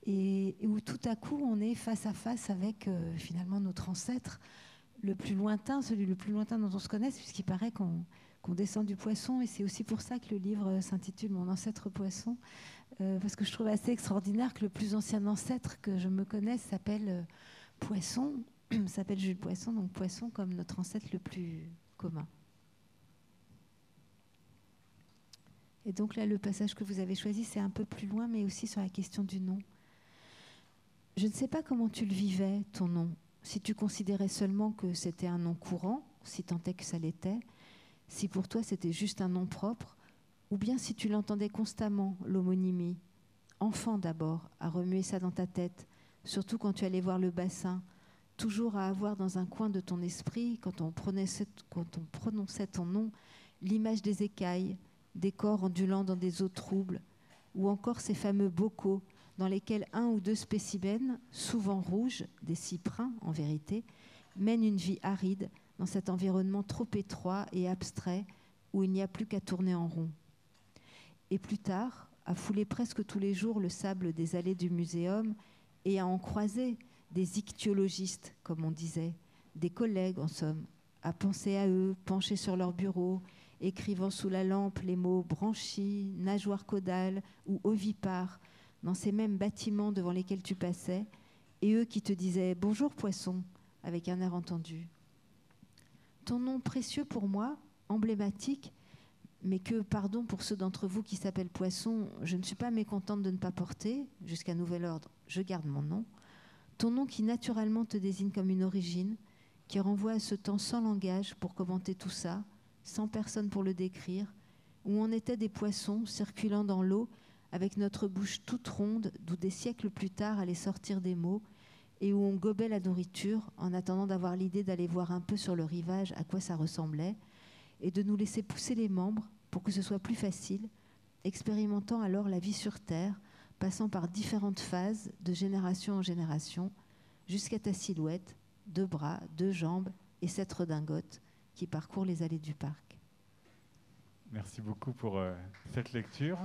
et, où tout à coup on est face à face avec finalement notre ancêtre le plus lointain, celui le plus lointain dont on se connaisse, puisqu'il paraît qu'on qu'on descend du poisson. Et c'est aussi pour ça que le livre s'intitule Mon ancêtre poisson, euh, parce que je trouve assez extraordinaire que le plus ancien ancêtre que je me connaisse s'appelle euh, Poisson, s'appelle Jules Poisson, donc Poisson comme notre ancêtre le plus commun. Et donc là, le passage que vous avez choisi, c'est un peu plus loin, mais aussi sur la question du nom. Je ne sais pas comment tu le vivais, ton nom, si tu considérais seulement que c'était un nom courant, si tant est que ça l'était, si pour toi c'était juste un nom propre, ou bien si tu l'entendais constamment, l'homonymie. Enfant d'abord, à remuer ça dans ta tête, surtout quand tu allais voir le bassin, toujours à avoir dans un coin de ton esprit, quand on prononçait, ton nom, l'image des écailles, des corps ondulant dans des eaux troubles, ou encore ces fameux bocaux dans lesquels un ou deux spécimens, souvent rouges, des cyprins en vérité, mènent une vie aride dans cet environnement trop étroit et abstrait où il n'y a plus qu'à tourner en rond. Et plus tard, à fouler presque tous les jours le sable des allées du muséum et à en croiser des ichtyologistes, comme on disait, des collègues en somme, à penser à eux, penchés sur leur bureau, écrivant sous la lampe les mots branchis, nageoire caudale ou ovipare dans ces mêmes bâtiments devant lesquels tu passais, et eux qui te disaient Bonjour poisson, avec un air entendu. Ton nom précieux pour moi, emblématique, mais que, pardon pour ceux d'entre vous qui s'appellent Poisson, je ne suis pas mécontente de ne pas porter, jusqu'à nouvel ordre, je garde mon nom. Ton nom qui naturellement te désigne comme une origine, qui renvoie à ce temps sans langage pour commenter tout ça, sans personne pour le décrire, où on était des poissons circulant dans l'eau avec notre bouche toute ronde, d'où des siècles plus tard allaient sortir des mots, et où on gobait la nourriture en attendant d'avoir l'idée d'aller voir un peu sur le rivage à quoi ça ressemblait, et de nous laisser pousser les membres pour que ce soit plus facile, expérimentant alors la vie sur Terre, passant par différentes phases de génération en génération, jusqu'à ta silhouette, deux bras, deux jambes et cette redingote qui parcourt les allées du parc. Merci beaucoup pour euh, cette lecture.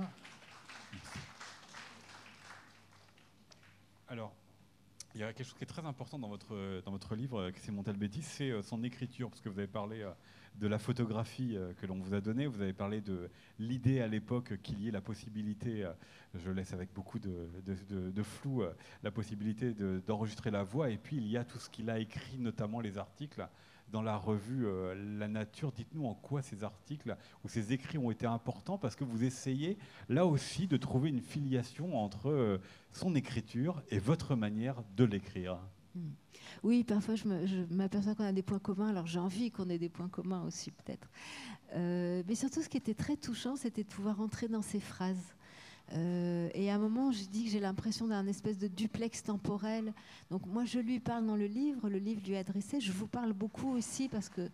Alors, il y a quelque chose qui est très important dans votre, dans votre livre, euh, c'est Montalbetti, c'est euh, son écriture, parce que vous avez parlé de la photographie que l'on vous a donnée, vous avez parlé de l'idée à l'époque qu'il y ait la possibilité, je laisse avec beaucoup de, de, flou, la possibilité d'enregistrer la voix, et puis il y a tout ce qu'il a écrit, notamment les articles dans la revue euh, La Nature. Dites-nous en quoi ces articles ou ces écrits ont été importants parce que vous essayez là aussi de trouver une filiation entre euh, son écriture et votre manière de l'écrire. Hmm. Oui, parfois je m'aperçois qu'on a des points communs, alors j'ai envie qu'on ait des points communs aussi peut-être. Euh, mais surtout ce qui était très touchant, c'était de pouvoir entrer dans ces phrases. Euh, et à un moment, je dis que j'ai l'impression d'un espèce de duplex temporel. Donc moi, je lui parle dans le livre, le livre lui est adressé. Je vous parle beaucoup aussi parce que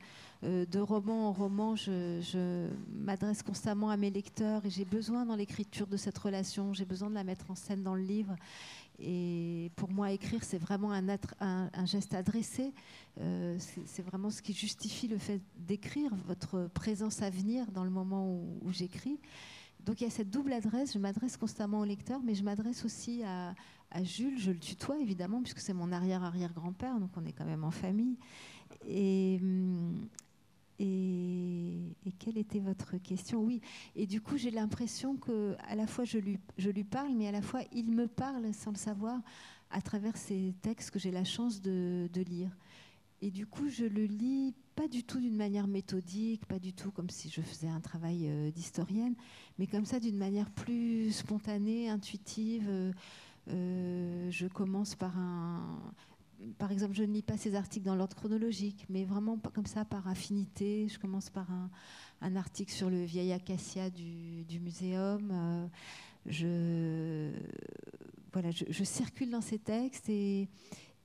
euh, de roman en roman, je, m'adresse constamment à mes lecteurs et j'ai besoin dans l'écriture de cette relation, j'ai besoin de la mettre en scène dans le livre. Et pour moi, écrire, c'est vraiment un, geste adressé. Euh, c'est vraiment ce qui justifie le fait d'écrire, votre présence à venir dans le moment où j'écris. Donc il y a cette double adresse, je m'adresse constamment au lecteur, mais je m'adresse aussi à, Jules, je le tutoie évidemment, puisque c'est mon arrière-arrière-grand-père, donc on est quand même en famille. Et, et, quelle était votre question? Oui, et du coup j'ai l'impression que à la fois je lui, je lui parle, mais à la fois il me parle sans le savoir à travers ces textes que j'ai la chance de, de lire. Et du coup, je le lis pas du tout d'une manière méthodique, pas du tout comme si je faisais un travail euh, d'historienne, mais comme ça d'une manière plus spontanée, intuitive. Euh, euh, je commence par un. Par exemple, je ne lis pas ces articles dans l'ordre chronologique, mais vraiment comme ça, par affinité. Je commence par un, article sur le vieil acacia du, du muséum. je, voilà, je, circule dans ces textes et,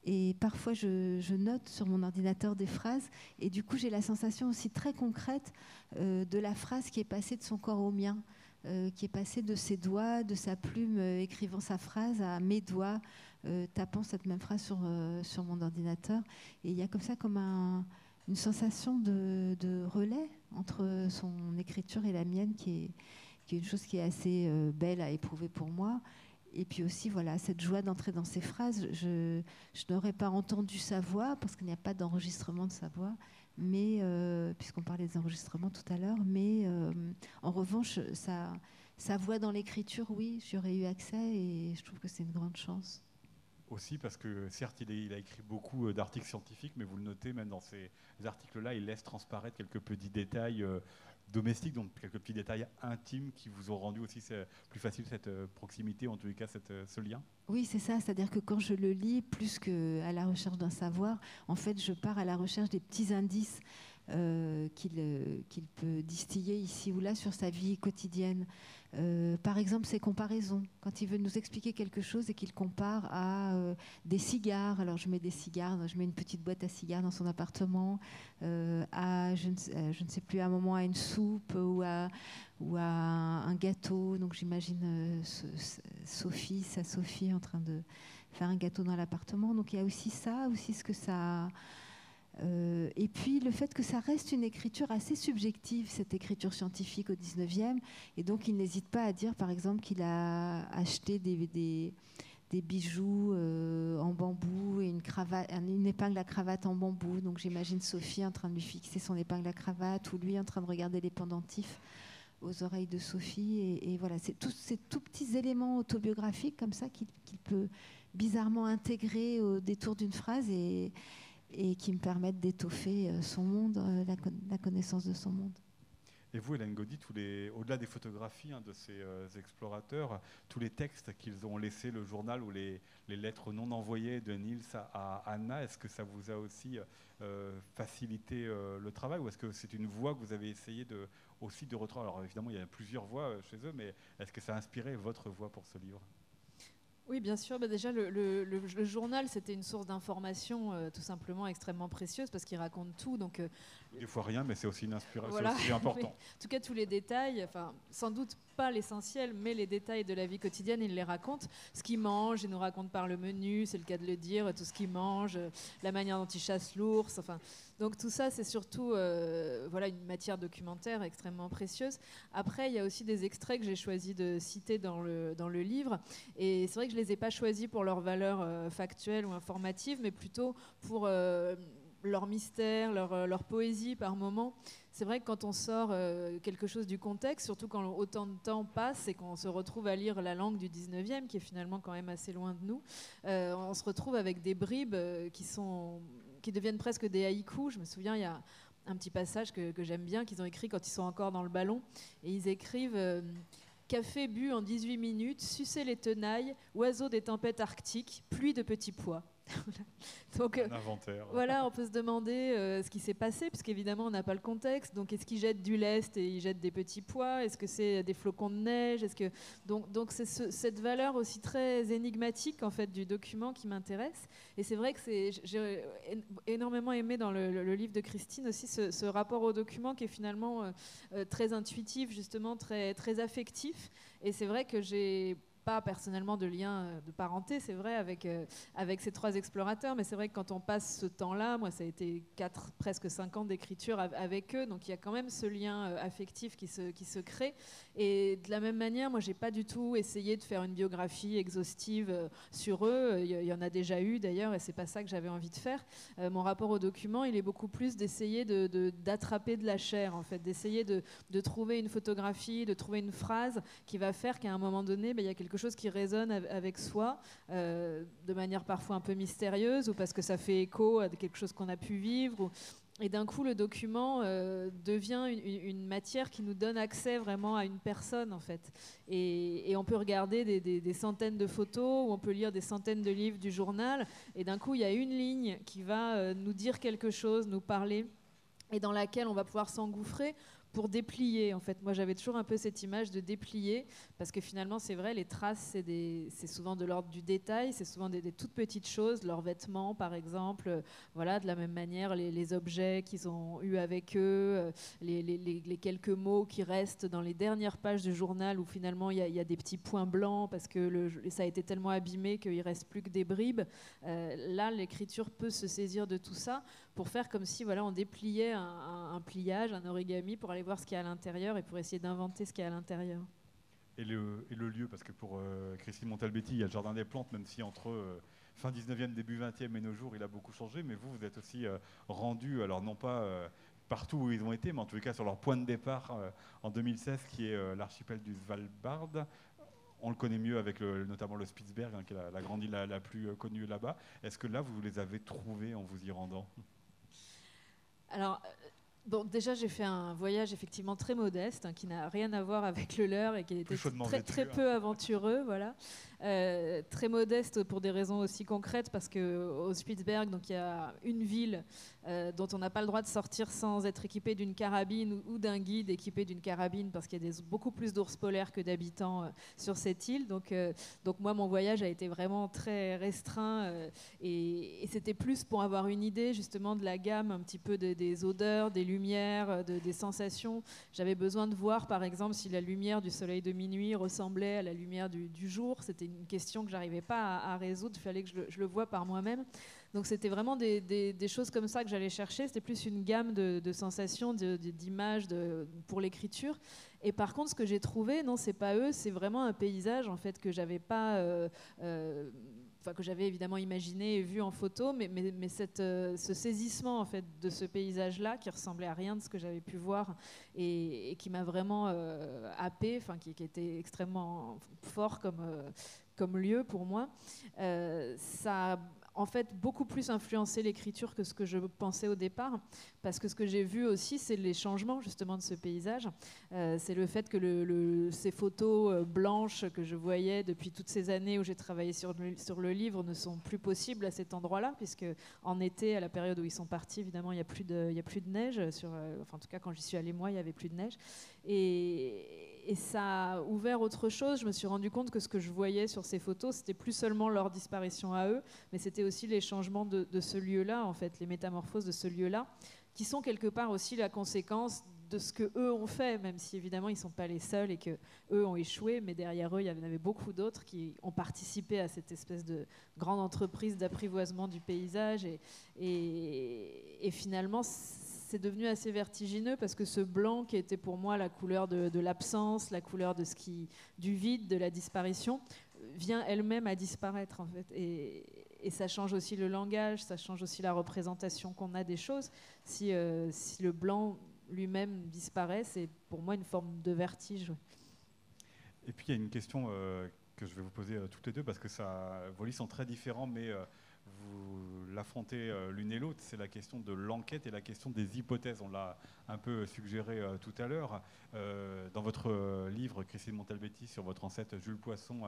et parfois, je, note sur mon ordinateur des phrases. Et du coup, j'ai la sensation aussi très concrète euh, de la phrase qui est passée de son corps au mien, euh, qui est passée de ses doigts, de sa plume, euh, écrivant sa phrase, à mes doigts, tapant cette même phrase sur, sur mon ordinateur. Et il y a comme ça comme une sensation de, relais entre son écriture et la mienne, qui est, qui est une chose qui est assez belle à éprouver pour moi. Et puis aussi, voilà, cette joie d'entrer dans ces phrases. Je, n'aurais pas entendu sa voix parce qu'il n'y a pas d'enregistrement de sa voix, mais euh, puisqu'on parlait des enregistrements tout à l'heure. Mais euh, en revanche, sa, voix dans l'écriture, oui, j'aurais eu accès et je trouve que c'est une grande chance. Aussi parce que certes, il, il a écrit beaucoup euh, d'articles scientifiques, mais vous le notez, même dans ces articles-là, il laisse transparaître quelques petits détails domestique, donc quelques petits détails intimes qui vous ont rendu aussi plus facile cette euh, proximité, en tous les cas cette, euh, ce lien? Oui, c'est ça, c'est-à-dire que quand je le lis, plus qu'à la recherche d'un savoir, en fait, je pars à la recherche des petits indices euh, qu'il peut distiller ici ou là sur sa vie quotidienne. Euh, par exemple, ses comparaisons. Quand il veut nous expliquer quelque chose et qu'il compare à euh, des cigares, alors je mets des cigares, je mets une petite boîte à cigares dans son appartement, à je ne, sais plus, à un moment à une soupe ou à un gâteau. Donc j'imagine Sophie, sa Sophie en train de faire un gâteau dans l'appartement. Donc il y a aussi ça, aussi ce que ça euh, et puis le fait que ça reste une écriture assez subjective, cette écriture scientifique au 19e, et donc il n'hésite pas à dire par exemple qu'il a acheté des, bijoux en bambou et une, épingle à cravate en bambou. Donc j'imagine Sophie en train de lui fixer son épingle à cravate ou lui en train de regarder les pendentifs aux oreilles de Sophie. Et, voilà, c'est tous ces tout petits éléments autobiographiques comme ça qu'il peut bizarrement intégrer au détour d'une phrase et qui me permettent d'étoffer euh, son monde, euh, la, connaissance de son monde. Et vous, Hélène Gaudy, au-delà des photographies hein, de ces euh, explorateurs, tous les textes qu'ils ont laissés, le journal ou les, lettres non envoyées de Niels à, Anna, est-ce que ça vous a aussi facilité le travail ou est-ce que c'est une voie que vous avez essayé aussi de retrouver Alors évidemment, il y a plusieurs voix chez eux, mais est-ce que ça a inspiré votre voix pour ce livre? Oui, bien sûr. Bah, déjà, le, journal, c'était une source d'information euh, tout simplement extrêmement précieuse parce qu'il raconte tout. Donc, euh, Des fois rien, mais c'est aussi une inspiration important. en tout cas, tous les détails, enfin, sans doute pas l'essentiel, mais les détails de la vie quotidienne, il les raconte. Ce qu'il mange, il nous raconte par le menu, c'est le cas de le dire, tout ce qu'il mange, la manière dont il chasse l'ours. Enfin, donc tout ça, c'est surtout euh, voilà, une matière documentaire extrêmement précieuse. Après, il y a aussi des extraits que j'ai choisi de citer dans le, dans le livre. Et c'est vrai que je ne les ai pas choisis pour leur valeur euh, factuelle ou informative, mais plutôt pour euh, leur mystère, leur, leur, poésie par moment. C'est vrai que quand on sort quelque chose du contexte, surtout quand autant de temps passe et qu'on se retrouve à lire la langue du 19e, qui est finalement quand même assez loin de nous, on se retrouve avec des bribes qui sont qui deviennent presque des haïkus. Je me souviens, il y a un petit passage que, j'aime bien qu'ils ont écrit quand ils sont encore dans le ballon. Et ils écrivent euh, Café bu en 18 minutes, sucer les tenailles, oiseaux des tempêtes arctiques, pluie de petits pois. Donc, un inventaire. Voilà, on peut se demander euh, ce qui s'est passé, puisqu'évidemment, on n'a pas le contexte. Donc, est-ce qu'ils jettent du lest et ils jettent des petits pois? Est-ce que c'est des flocons de neige? Est-ce que donc, donc c'est cette valeur aussi très énigmatique en fait du document qui m'intéresse. Et c'est vrai que c'est j'ai énormément aimé dans le, livre de Christine aussi ce, rapport au document qui est finalement euh, euh, très intuitif, justement très très affectif. Et c'est vrai que j'ai pas personnellement de lien euh, de parenté, c'est vrai, avec, euh, avec ces trois explorateurs, mais c'est vrai que quand on passe ce temps-là, moi ça a été quatre, presque cinq ans d'écriture avec eux, donc il y a quand même ce lien euh, affectif qui se, qui se crée. Et de la même manière, moi j'ai pas du tout essayé de faire une biographie exhaustive sur eux, il y, en a déjà eu d'ailleurs, et c'est pas ça que j'avais envie de faire. mon rapport au document, il est beaucoup plus d'essayer d'attraper de, de, la chair, en fait, d'essayer de, de, trouver une photographie, de trouver une phrase qui va faire qu'à un moment donné, ben, il y a quelque chose qui résonne avec soi, euh, de manière parfois un peu mystérieuse, ou parce que ça fait écho à quelque chose qu'on a pu vivre. Et d'un coup, le document euh, devient une, matière qui nous donne accès vraiment à une personne, en fait. Et, on peut regarder des, centaines de photos, ou on peut lire des centaines de livres du journal, et d'un coup, il y a une ligne qui va euh, nous dire quelque chose, nous parler, et dans laquelle on va pouvoir s'engouffrer pour déplier. En fait, moi, j'avais toujours un peu cette image de déplier, parce que finalement, c'est vrai, les traces, c'est souvent de l'ordre du détail, c'est souvent des, toutes petites choses, leurs vêtements, par exemple. voilà, de la même manière, les, objets qu'ils ont eus avec eux, euh, les, quelques mots qui restent dans les dernières pages du journal, où finalement, il y, a des petits points blancs, parce que ça a été tellement abîmé qu'il reste plus que des bribes. Euh, là, l'écriture peut se saisir de tout ça pour faire comme si voilà, on dépliait un, pliage, un origami pour aller voir ce qu'il y a à l'intérieur et pour essayer d'inventer ce qu'il y a à l'intérieur. Et le, lieu, parce que pour euh, Christine Montalbetti, il y a le Jardin des Plantes, même si entre euh, fin 19e, début 20e et nos jours, il a beaucoup changé, mais vous, vous êtes aussi euh, rendu, alors non pas partout où ils ont été, mais en les cas sur leur point de départ en 2016, qui est l'archipel du Svalbard. On le connaît mieux avec notamment le Spitzberg, hein, qui est la, grande île la plus connue là-bas. Est-ce que là, vous les avez trouvés en vous y rendant? Alors, Bon, déjà, j'ai fait un voyage effectivement très modeste, hein, qui n'a rien à voir avec le leur et qui était très, très, peu aventureux, voilà. Euh, très modeste pour des raisons aussi concrètes, parce qu'au Spitzberg, donc il y a une ville euh, dont on n'a pas le droit de sortir sans être équipé d'une carabine ou, d'un guide équipé d'une carabine, parce qu'il y a des, beaucoup plus d'ours polaires que d'habitants euh, sur cette île. Donc, donc moi, mon voyage a été vraiment très restreint et, c'était plus pour avoir une idée justement de la gamme un petit peu des odeurs, des lumières, de, des sensations. J'avais besoin de voir, par exemple, si la lumière du soleil de minuit ressemblait à la lumière du, du jour. C'était une question que j'arrivais pas à, résoudre, il fallait que je le, je le vois par moi-même. Donc c'était vraiment des, choses comme ça que j'allais chercher. C'était plus une gamme de, sensations, d'images pour l'écriture. Et par contre, ce que j'ai trouvé, non, c'est pas eux, c'est vraiment un paysage en fait que j'avais pas. Euh, euh, Enfin, que j'avais évidemment imaginé et vu en photo, mais, mais, cette, euh, ce saisissement en fait de ce paysage-là qui ressemblait à rien de ce que j'avais pu voir et, qui m'a vraiment happé, enfin qui, qui, était extrêmement fort comme, comme lieu pour moi, ça en fait beaucoup plus influencé l'écriture que ce que je pensais au départ, parce que ce que j'ai vu aussi, c'est les changements justement de ce paysage. Euh, c'est le fait que ces photos euh, blanches que je voyais depuis toutes ces années où j'ai travaillé sur le, livre ne sont plus possibles à cet endroit-là, puisque en été, à la période où ils sont partis, évidemment, il n'y a, plus de, a neige. Euh, enfin, en tout cas, quand j'y suis allée moi, il n'y avait plus de neige. Et, et ça a ouvert autre chose. Je me suis rendu compte que ce que je voyais sur ces photos, c'était plus seulement leur disparition à eux, mais c'était aussi les changements de, ce lieu-là, en fait, les métamorphoses de ce lieu-là, qui sont quelque part aussi la conséquence de ce que eux ont fait, même si évidemment ils ne sont pas les seuls et que eux ont échoué, mais derrière eux il y en avait beaucoup d'autres qui ont participé à cette espèce de grande entreprise d'apprivoisement du paysage et, et, et finalement c'est devenu assez vertigineux parce que ce blanc qui était pour moi la couleur de, l'absence, la couleur de ce qui, du vide, de la disparition, vient elle-même à disparaître en fait. Et, ça change aussi le langage, ça change aussi la représentation qu'on a des choses. Si, euh, le blanc lui-même disparaît, c'est pour moi une forme de vertige. Et puis il y a une question euh, que je vais vous poser euh, toutes les deux parce que ça, vos livres sont très différents, mais vous l'affrontez euh, l'une et l'autre, c'est la question de l'enquête et la question des hypothèses. On l'a un peu suggéré euh, tout à l'heure. Euh, dans votre livre, Christine Montalbetti, sur votre ancêtre Jules Poisson,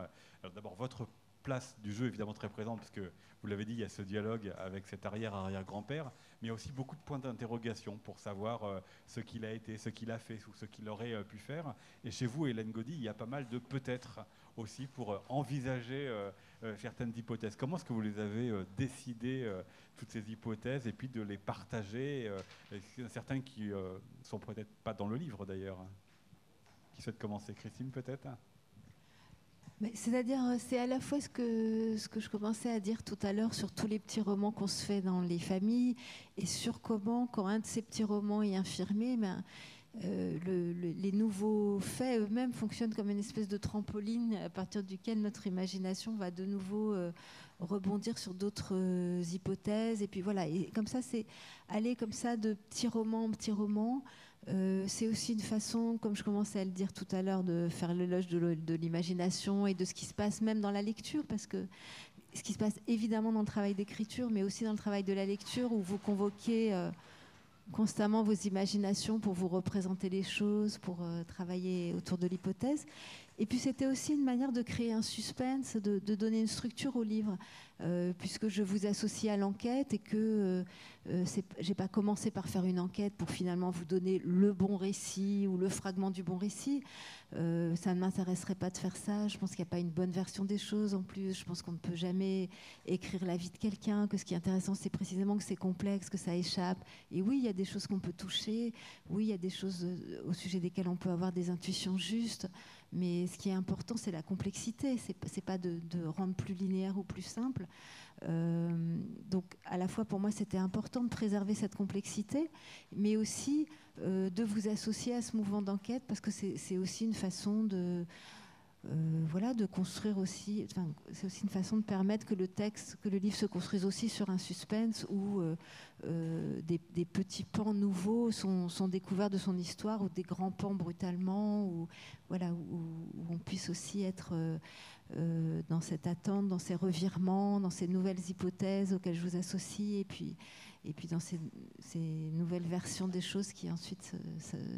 d'abord votre place du jeu évidemment très présente, parce que vous l'avez dit, il y a ce dialogue avec cet arrière-arrière-grand-père, mais il y a aussi beaucoup de points d'interrogation pour savoir ce qu'il a été, ce qu'il a fait ou ce qu'il aurait pu faire. Et chez vous, Hélène Gaudy, il y a pas mal de peut-être aussi pour envisager euh, certaines hypothèses. Comment est-ce que vous les avez euh, décidées, euh, toutes ces hypothèses, et puis de les partager Certains qui sont peut-être pas dans le livre d'ailleurs. Hein. Qui souhaite commencer? Christine peut-être? C'est-à-dire, c'est à la fois ce que, ce que je commençais à dire tout à l'heure sur tous les petits romans qu'on se fait dans les familles et sur comment, quand un de ces petits romans est infirmé, ben, euh, les nouveaux faits eux-mêmes fonctionnent comme une espèce de trampoline à partir duquel notre imagination va de nouveau euh, rebondir sur d'autres euh, hypothèses. Et puis voilà, et comme ça, c'est aller comme ça de petit roman en petit roman. c'est aussi une façon, comme je commençais à le dire tout à l'heure, de faire l'éloge de l'imagination et de ce qui se passe même dans la lecture, parce que ce qui se passe évidemment dans le travail d'écriture, mais aussi dans le travail de la lecture, où vous convoquez constamment vos imaginations pour vous représenter les choses, pour euh, travailler autour de l'hypothèse. Et puis c'était aussi une manière de créer un suspense, de, donner une structure au livre, euh, puisque je vous associe à l'enquête et que euh, euh j'ai pas commencé par faire une enquête pour finalement vous donner le bon récit ou le fragment du bon récit. Euh, ça ne m'intéresserait pas de faire ça. Je pense qu'il n'y a pas une bonne version des choses en plus. Je pense qu'on ne peut jamais écrire la vie de quelqu'un, que ce qui est intéressant, c'est précisément que c'est complexe, que ça échappe. Et oui, il y a des choses qu'on peut toucher. Oui, il y a des choses au sujet desquelles on peut avoir des intuitions justes. Mais ce qui est important, c'est la complexité. C'est n'est pas de, rendre plus linéaire ou plus simple. Euh, donc, à la fois, pour moi, c'était important de préserver cette complexité, mais aussi euh, de vous associer à ce mouvement d'enquête, parce que c'est aussi une façon de euh, voilà, de construire aussi, c'est aussi une façon de permettre que le texte, que le livre se construise aussi sur un suspense où des, petits pans nouveaux sont, découverts de son histoire ou des grands pans brutalement, ou voilà, où, on puisse aussi être dans cette attente, dans ces revirements, dans ces nouvelles hypothèses auxquelles je vous associe, et puis, et puis dans ces, nouvelles versions des choses qui ensuite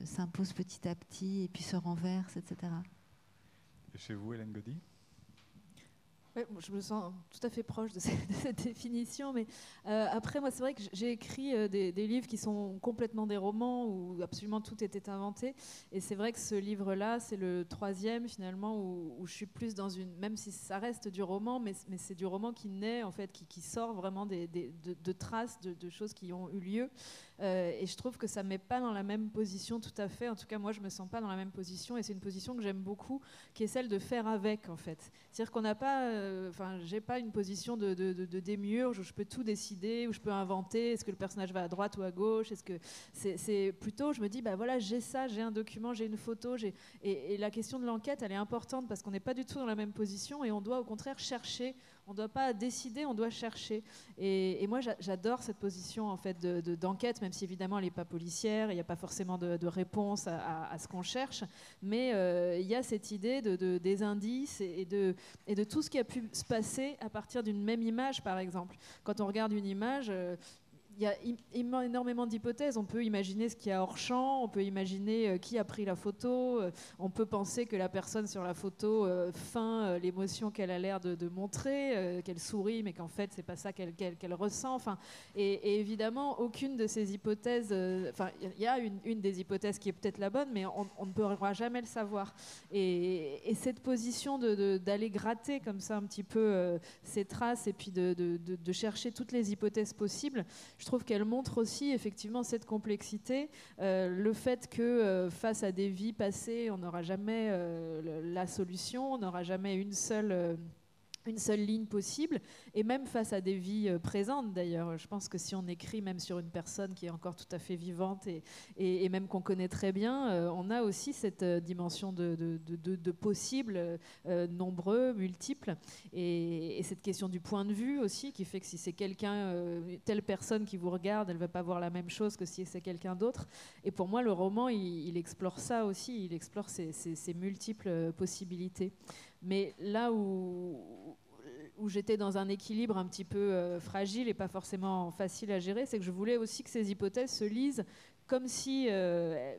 s'imposent petit à petit et puis se renversent, etc chez vous, Hélène Je me sens tout à fait proche de cette, définition, mais euh, après, moi, c'est vrai que j'ai écrit euh, des, livres qui sont complètement des romans où absolument tout était inventé. Et c'est vrai que ce livre-là, c'est le troisième finalement où, je suis plus dans une, même si ça reste du roman, mais, mais c'est du roman qui naît en fait, qui, sort vraiment des, de, traces de, choses qui ont eu lieu. Euh, et je trouve que ça ne met pas dans la même position tout à fait. En tout cas, moi, je ne me sens pas dans la même position. Et c'est une position que j'aime beaucoup, qui est celle de faire avec, en fait. C'est-à-dire qu'on n'a pas enfin, j'ai pas une position de, de, où je peux tout décider, où je peux inventer. Est-ce que le personnage va à droite ou à gauche Est-ce que c'est plutôt, je me dis, bah voilà, j'ai ça, j'ai un document, j'ai une photo, et la question de l'enquête, elle est importante parce qu'on n'est pas du tout dans la même position et on doit au contraire chercher on ne doit pas décider, on doit chercher. Et, moi, j'adore cette position en fait d'enquête, même si évidemment elle n'est pas policière, il n'y a pas forcément de, réponse à, ce qu'on cherche, mais euh, il y a cette idée de, des indices et de, et de tout ce qui a pu se passer à partir d'une même image, par exemple. Quand on regarde une image, euh, il y a énormément d'hypothèses. On peut imaginer ce qu'il y a hors champ, on peut imaginer euh, qui a pris la photo, euh, on peut penser que la personne sur la photo euh, feint l'émotion qu'elle a l'air de, montrer, qu'elle sourit, mais qu'en fait, c'est pas ça qu'elle ressent. Enfin, et, évidemment, aucune de ces hypothèses, enfin, il y a une, des hypothèses qui est peut-être la bonne, mais on, ne pourra jamais le savoir. Et, cette position d'aller gratter comme ça un petit peu ces traces et puis de, de, chercher toutes les hypothèses possibles, je trouve qu'elle montre aussi effectivement cette complexité, euh, le fait que euh, face à des vies passées, on n'aura jamais euh, la solution, on n'aura jamais une seule une seule ligne possible, et même face à des vies euh, présentes d'ailleurs. Je pense que si on écrit même sur une personne qui est encore tout à fait vivante et, et, même qu'on connaît très bien, euh, on a aussi cette euh, dimension de, de, de, possibles, nombreux, multiples, et, cette question du point de vue aussi, qui fait que si c'est quelqu'un, telle personne qui vous regarde, elle va pas voir la même chose que si c'est quelqu'un d'autre. Et pour moi, le roman, il, explore ça aussi, il explore ces, ces multiples possibilités. Mais là où, où j'étais dans un équilibre un petit peu euh, fragile et pas forcément facile à gérer, c'est que je voulais aussi que ces hypothèses se lisent comme si... Euh,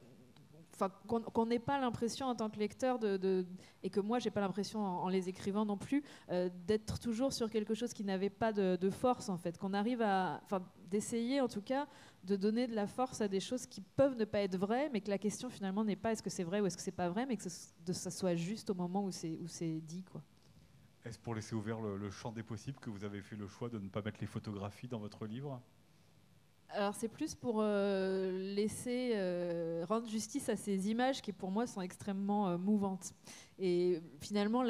qu'on n'ait pas l'impression en tant que lecteur de, et que moi j'ai pas l'impression en, les écrivant non plus euh, d'être toujours sur quelque chose qui n'avait pas de, force en fait. Qu'on arrive à enfin d'essayer en tout cas de donner de la force à des choses qui peuvent ne pas être vraies mais que la question finalement n'est pas est-ce que c'est vrai ou est-ce que c'est pas vrai mais que ça soit juste au moment où c'est où c'est dit quoi est-ce pour laisser ouvert le, champ des possibles que vous avez fait le choix de ne pas mettre les photographies dans votre livre alors c'est plus pour euh, laisser euh, rendre justice à ces images qui pour moi sont extrêmement euh, mouvantes. Et finalement,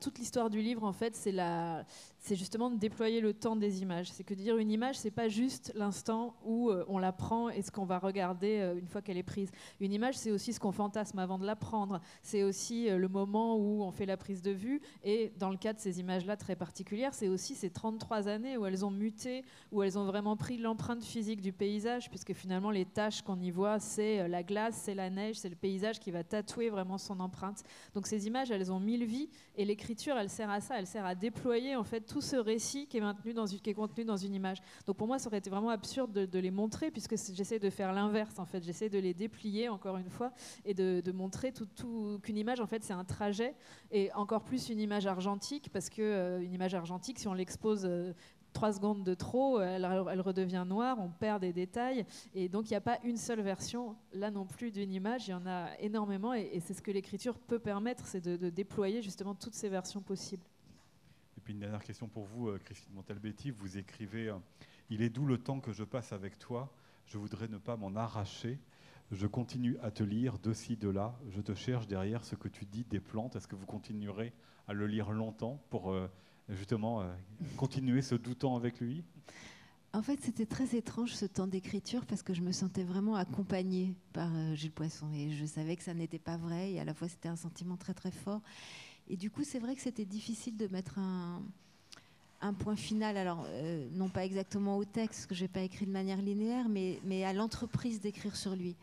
toute l'histoire du livre, en fait, c'est justement de déployer le temps des images. C'est que dire une image, c'est pas juste l'instant où euh, on la prend et ce qu'on va regarder euh, une fois qu'elle est prise. Une image, c'est aussi ce qu'on fantasme avant de la prendre. C'est aussi euh, le moment où on fait la prise de vue. Et dans le cas de ces images-là très particulières, c'est aussi ces 33 années où elles ont muté, où elles ont vraiment pris l'empreinte physique du paysage, puisque finalement les tâches qu'on y voit, c'est la glace, c'est la neige, c'est le paysage qui va tatouer vraiment son empreinte. Donc ces images, elles ont mille vies, et l'écriture, elle sert à ça, elle sert à déployer en fait tout ce récit qui est, dans une, qui est contenu dans une image. Donc pour moi, ça aurait été vraiment absurde de, les montrer, puisque j'essaie de faire l'inverse, en fait. J'essaie de les déplier, encore une fois, et de, montrer tout, qu'une image, en fait, c'est un trajet, et encore plus une image argentique, parce que euh, une image argentique, si on l'expose euh, trois secondes de trop, elle, redevient noire, on perd des détails. Et donc, il n'y a pas une seule version, là non plus, d'une image. Il y en a énormément. Et, c'est ce que l'écriture peut permettre, c'est de, déployer justement toutes ces versions possibles puis une dernière question pour vous, euh, Christine Montalbetti. Vous écrivez euh, Il est doux le temps que je passe avec toi. Je voudrais ne pas m'en arracher. Je continue à te lire de ci, de là. Je te cherche derrière ce que tu dis des plantes. Est-ce que vous continuerez à le lire longtemps pour euh, justement continuer ce temps avec lui? En fait, c'était très étrange ce temps d'écriture parce que je me sentais vraiment accompagnée par Gilles Poisson et je savais que ça n'était pas vrai et à la fois c'était un sentiment très très fort. Et du coup, c'est vrai que c'était difficile de mettre un, point final, alors euh, non pas exactement au texte, que je n'ai pas écrit de manière linéaire, mais, mais à l'entreprise d'écrire sur lui.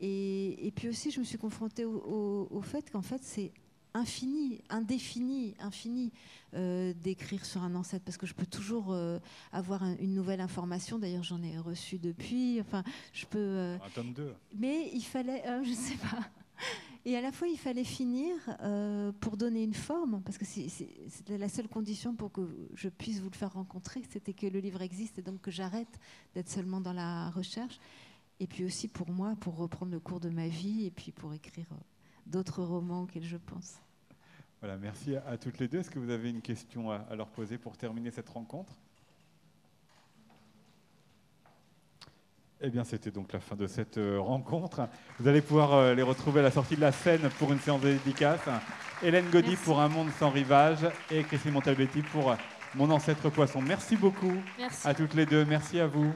Et, puis aussi, je me suis confrontée au, fait qu'en fait, c'est infini, indéfini, infini euh, d'écrire sur un ancêtre, parce que je peux toujours euh, avoir une nouvelle information. D'ailleurs, j'en ai reçu depuis. Enfin, je peux. un tome 2. Mais il fallait, je ne sais pas. Et à la fois, il fallait finir euh, pour donner une forme, parce que c'était la seule condition pour que je puisse vous le faire rencontrer, c'était que le livre existe et donc que j'arrête d'être seulement dans la recherche. Et puis aussi pour moi, pour reprendre le cours de ma vie et puis pour écrire euh, d'autres romans auxquels je pense. Voilà, merci à, toutes les deux. Est-ce que vous avez une question à leur poser pour terminer cette rencontre? Eh bien, c'était donc la fin de cette euh, rencontre. Vous allez pouvoir euh, les retrouver à la sortie de la scène pour une séance de dédicace. Hélène Gaudy Merci. pour Un monde sans rivage et Christine Montalbetti pour Mon ancêtre poisson. Merci beaucoup Merci. à toutes les deux. Merci à vous.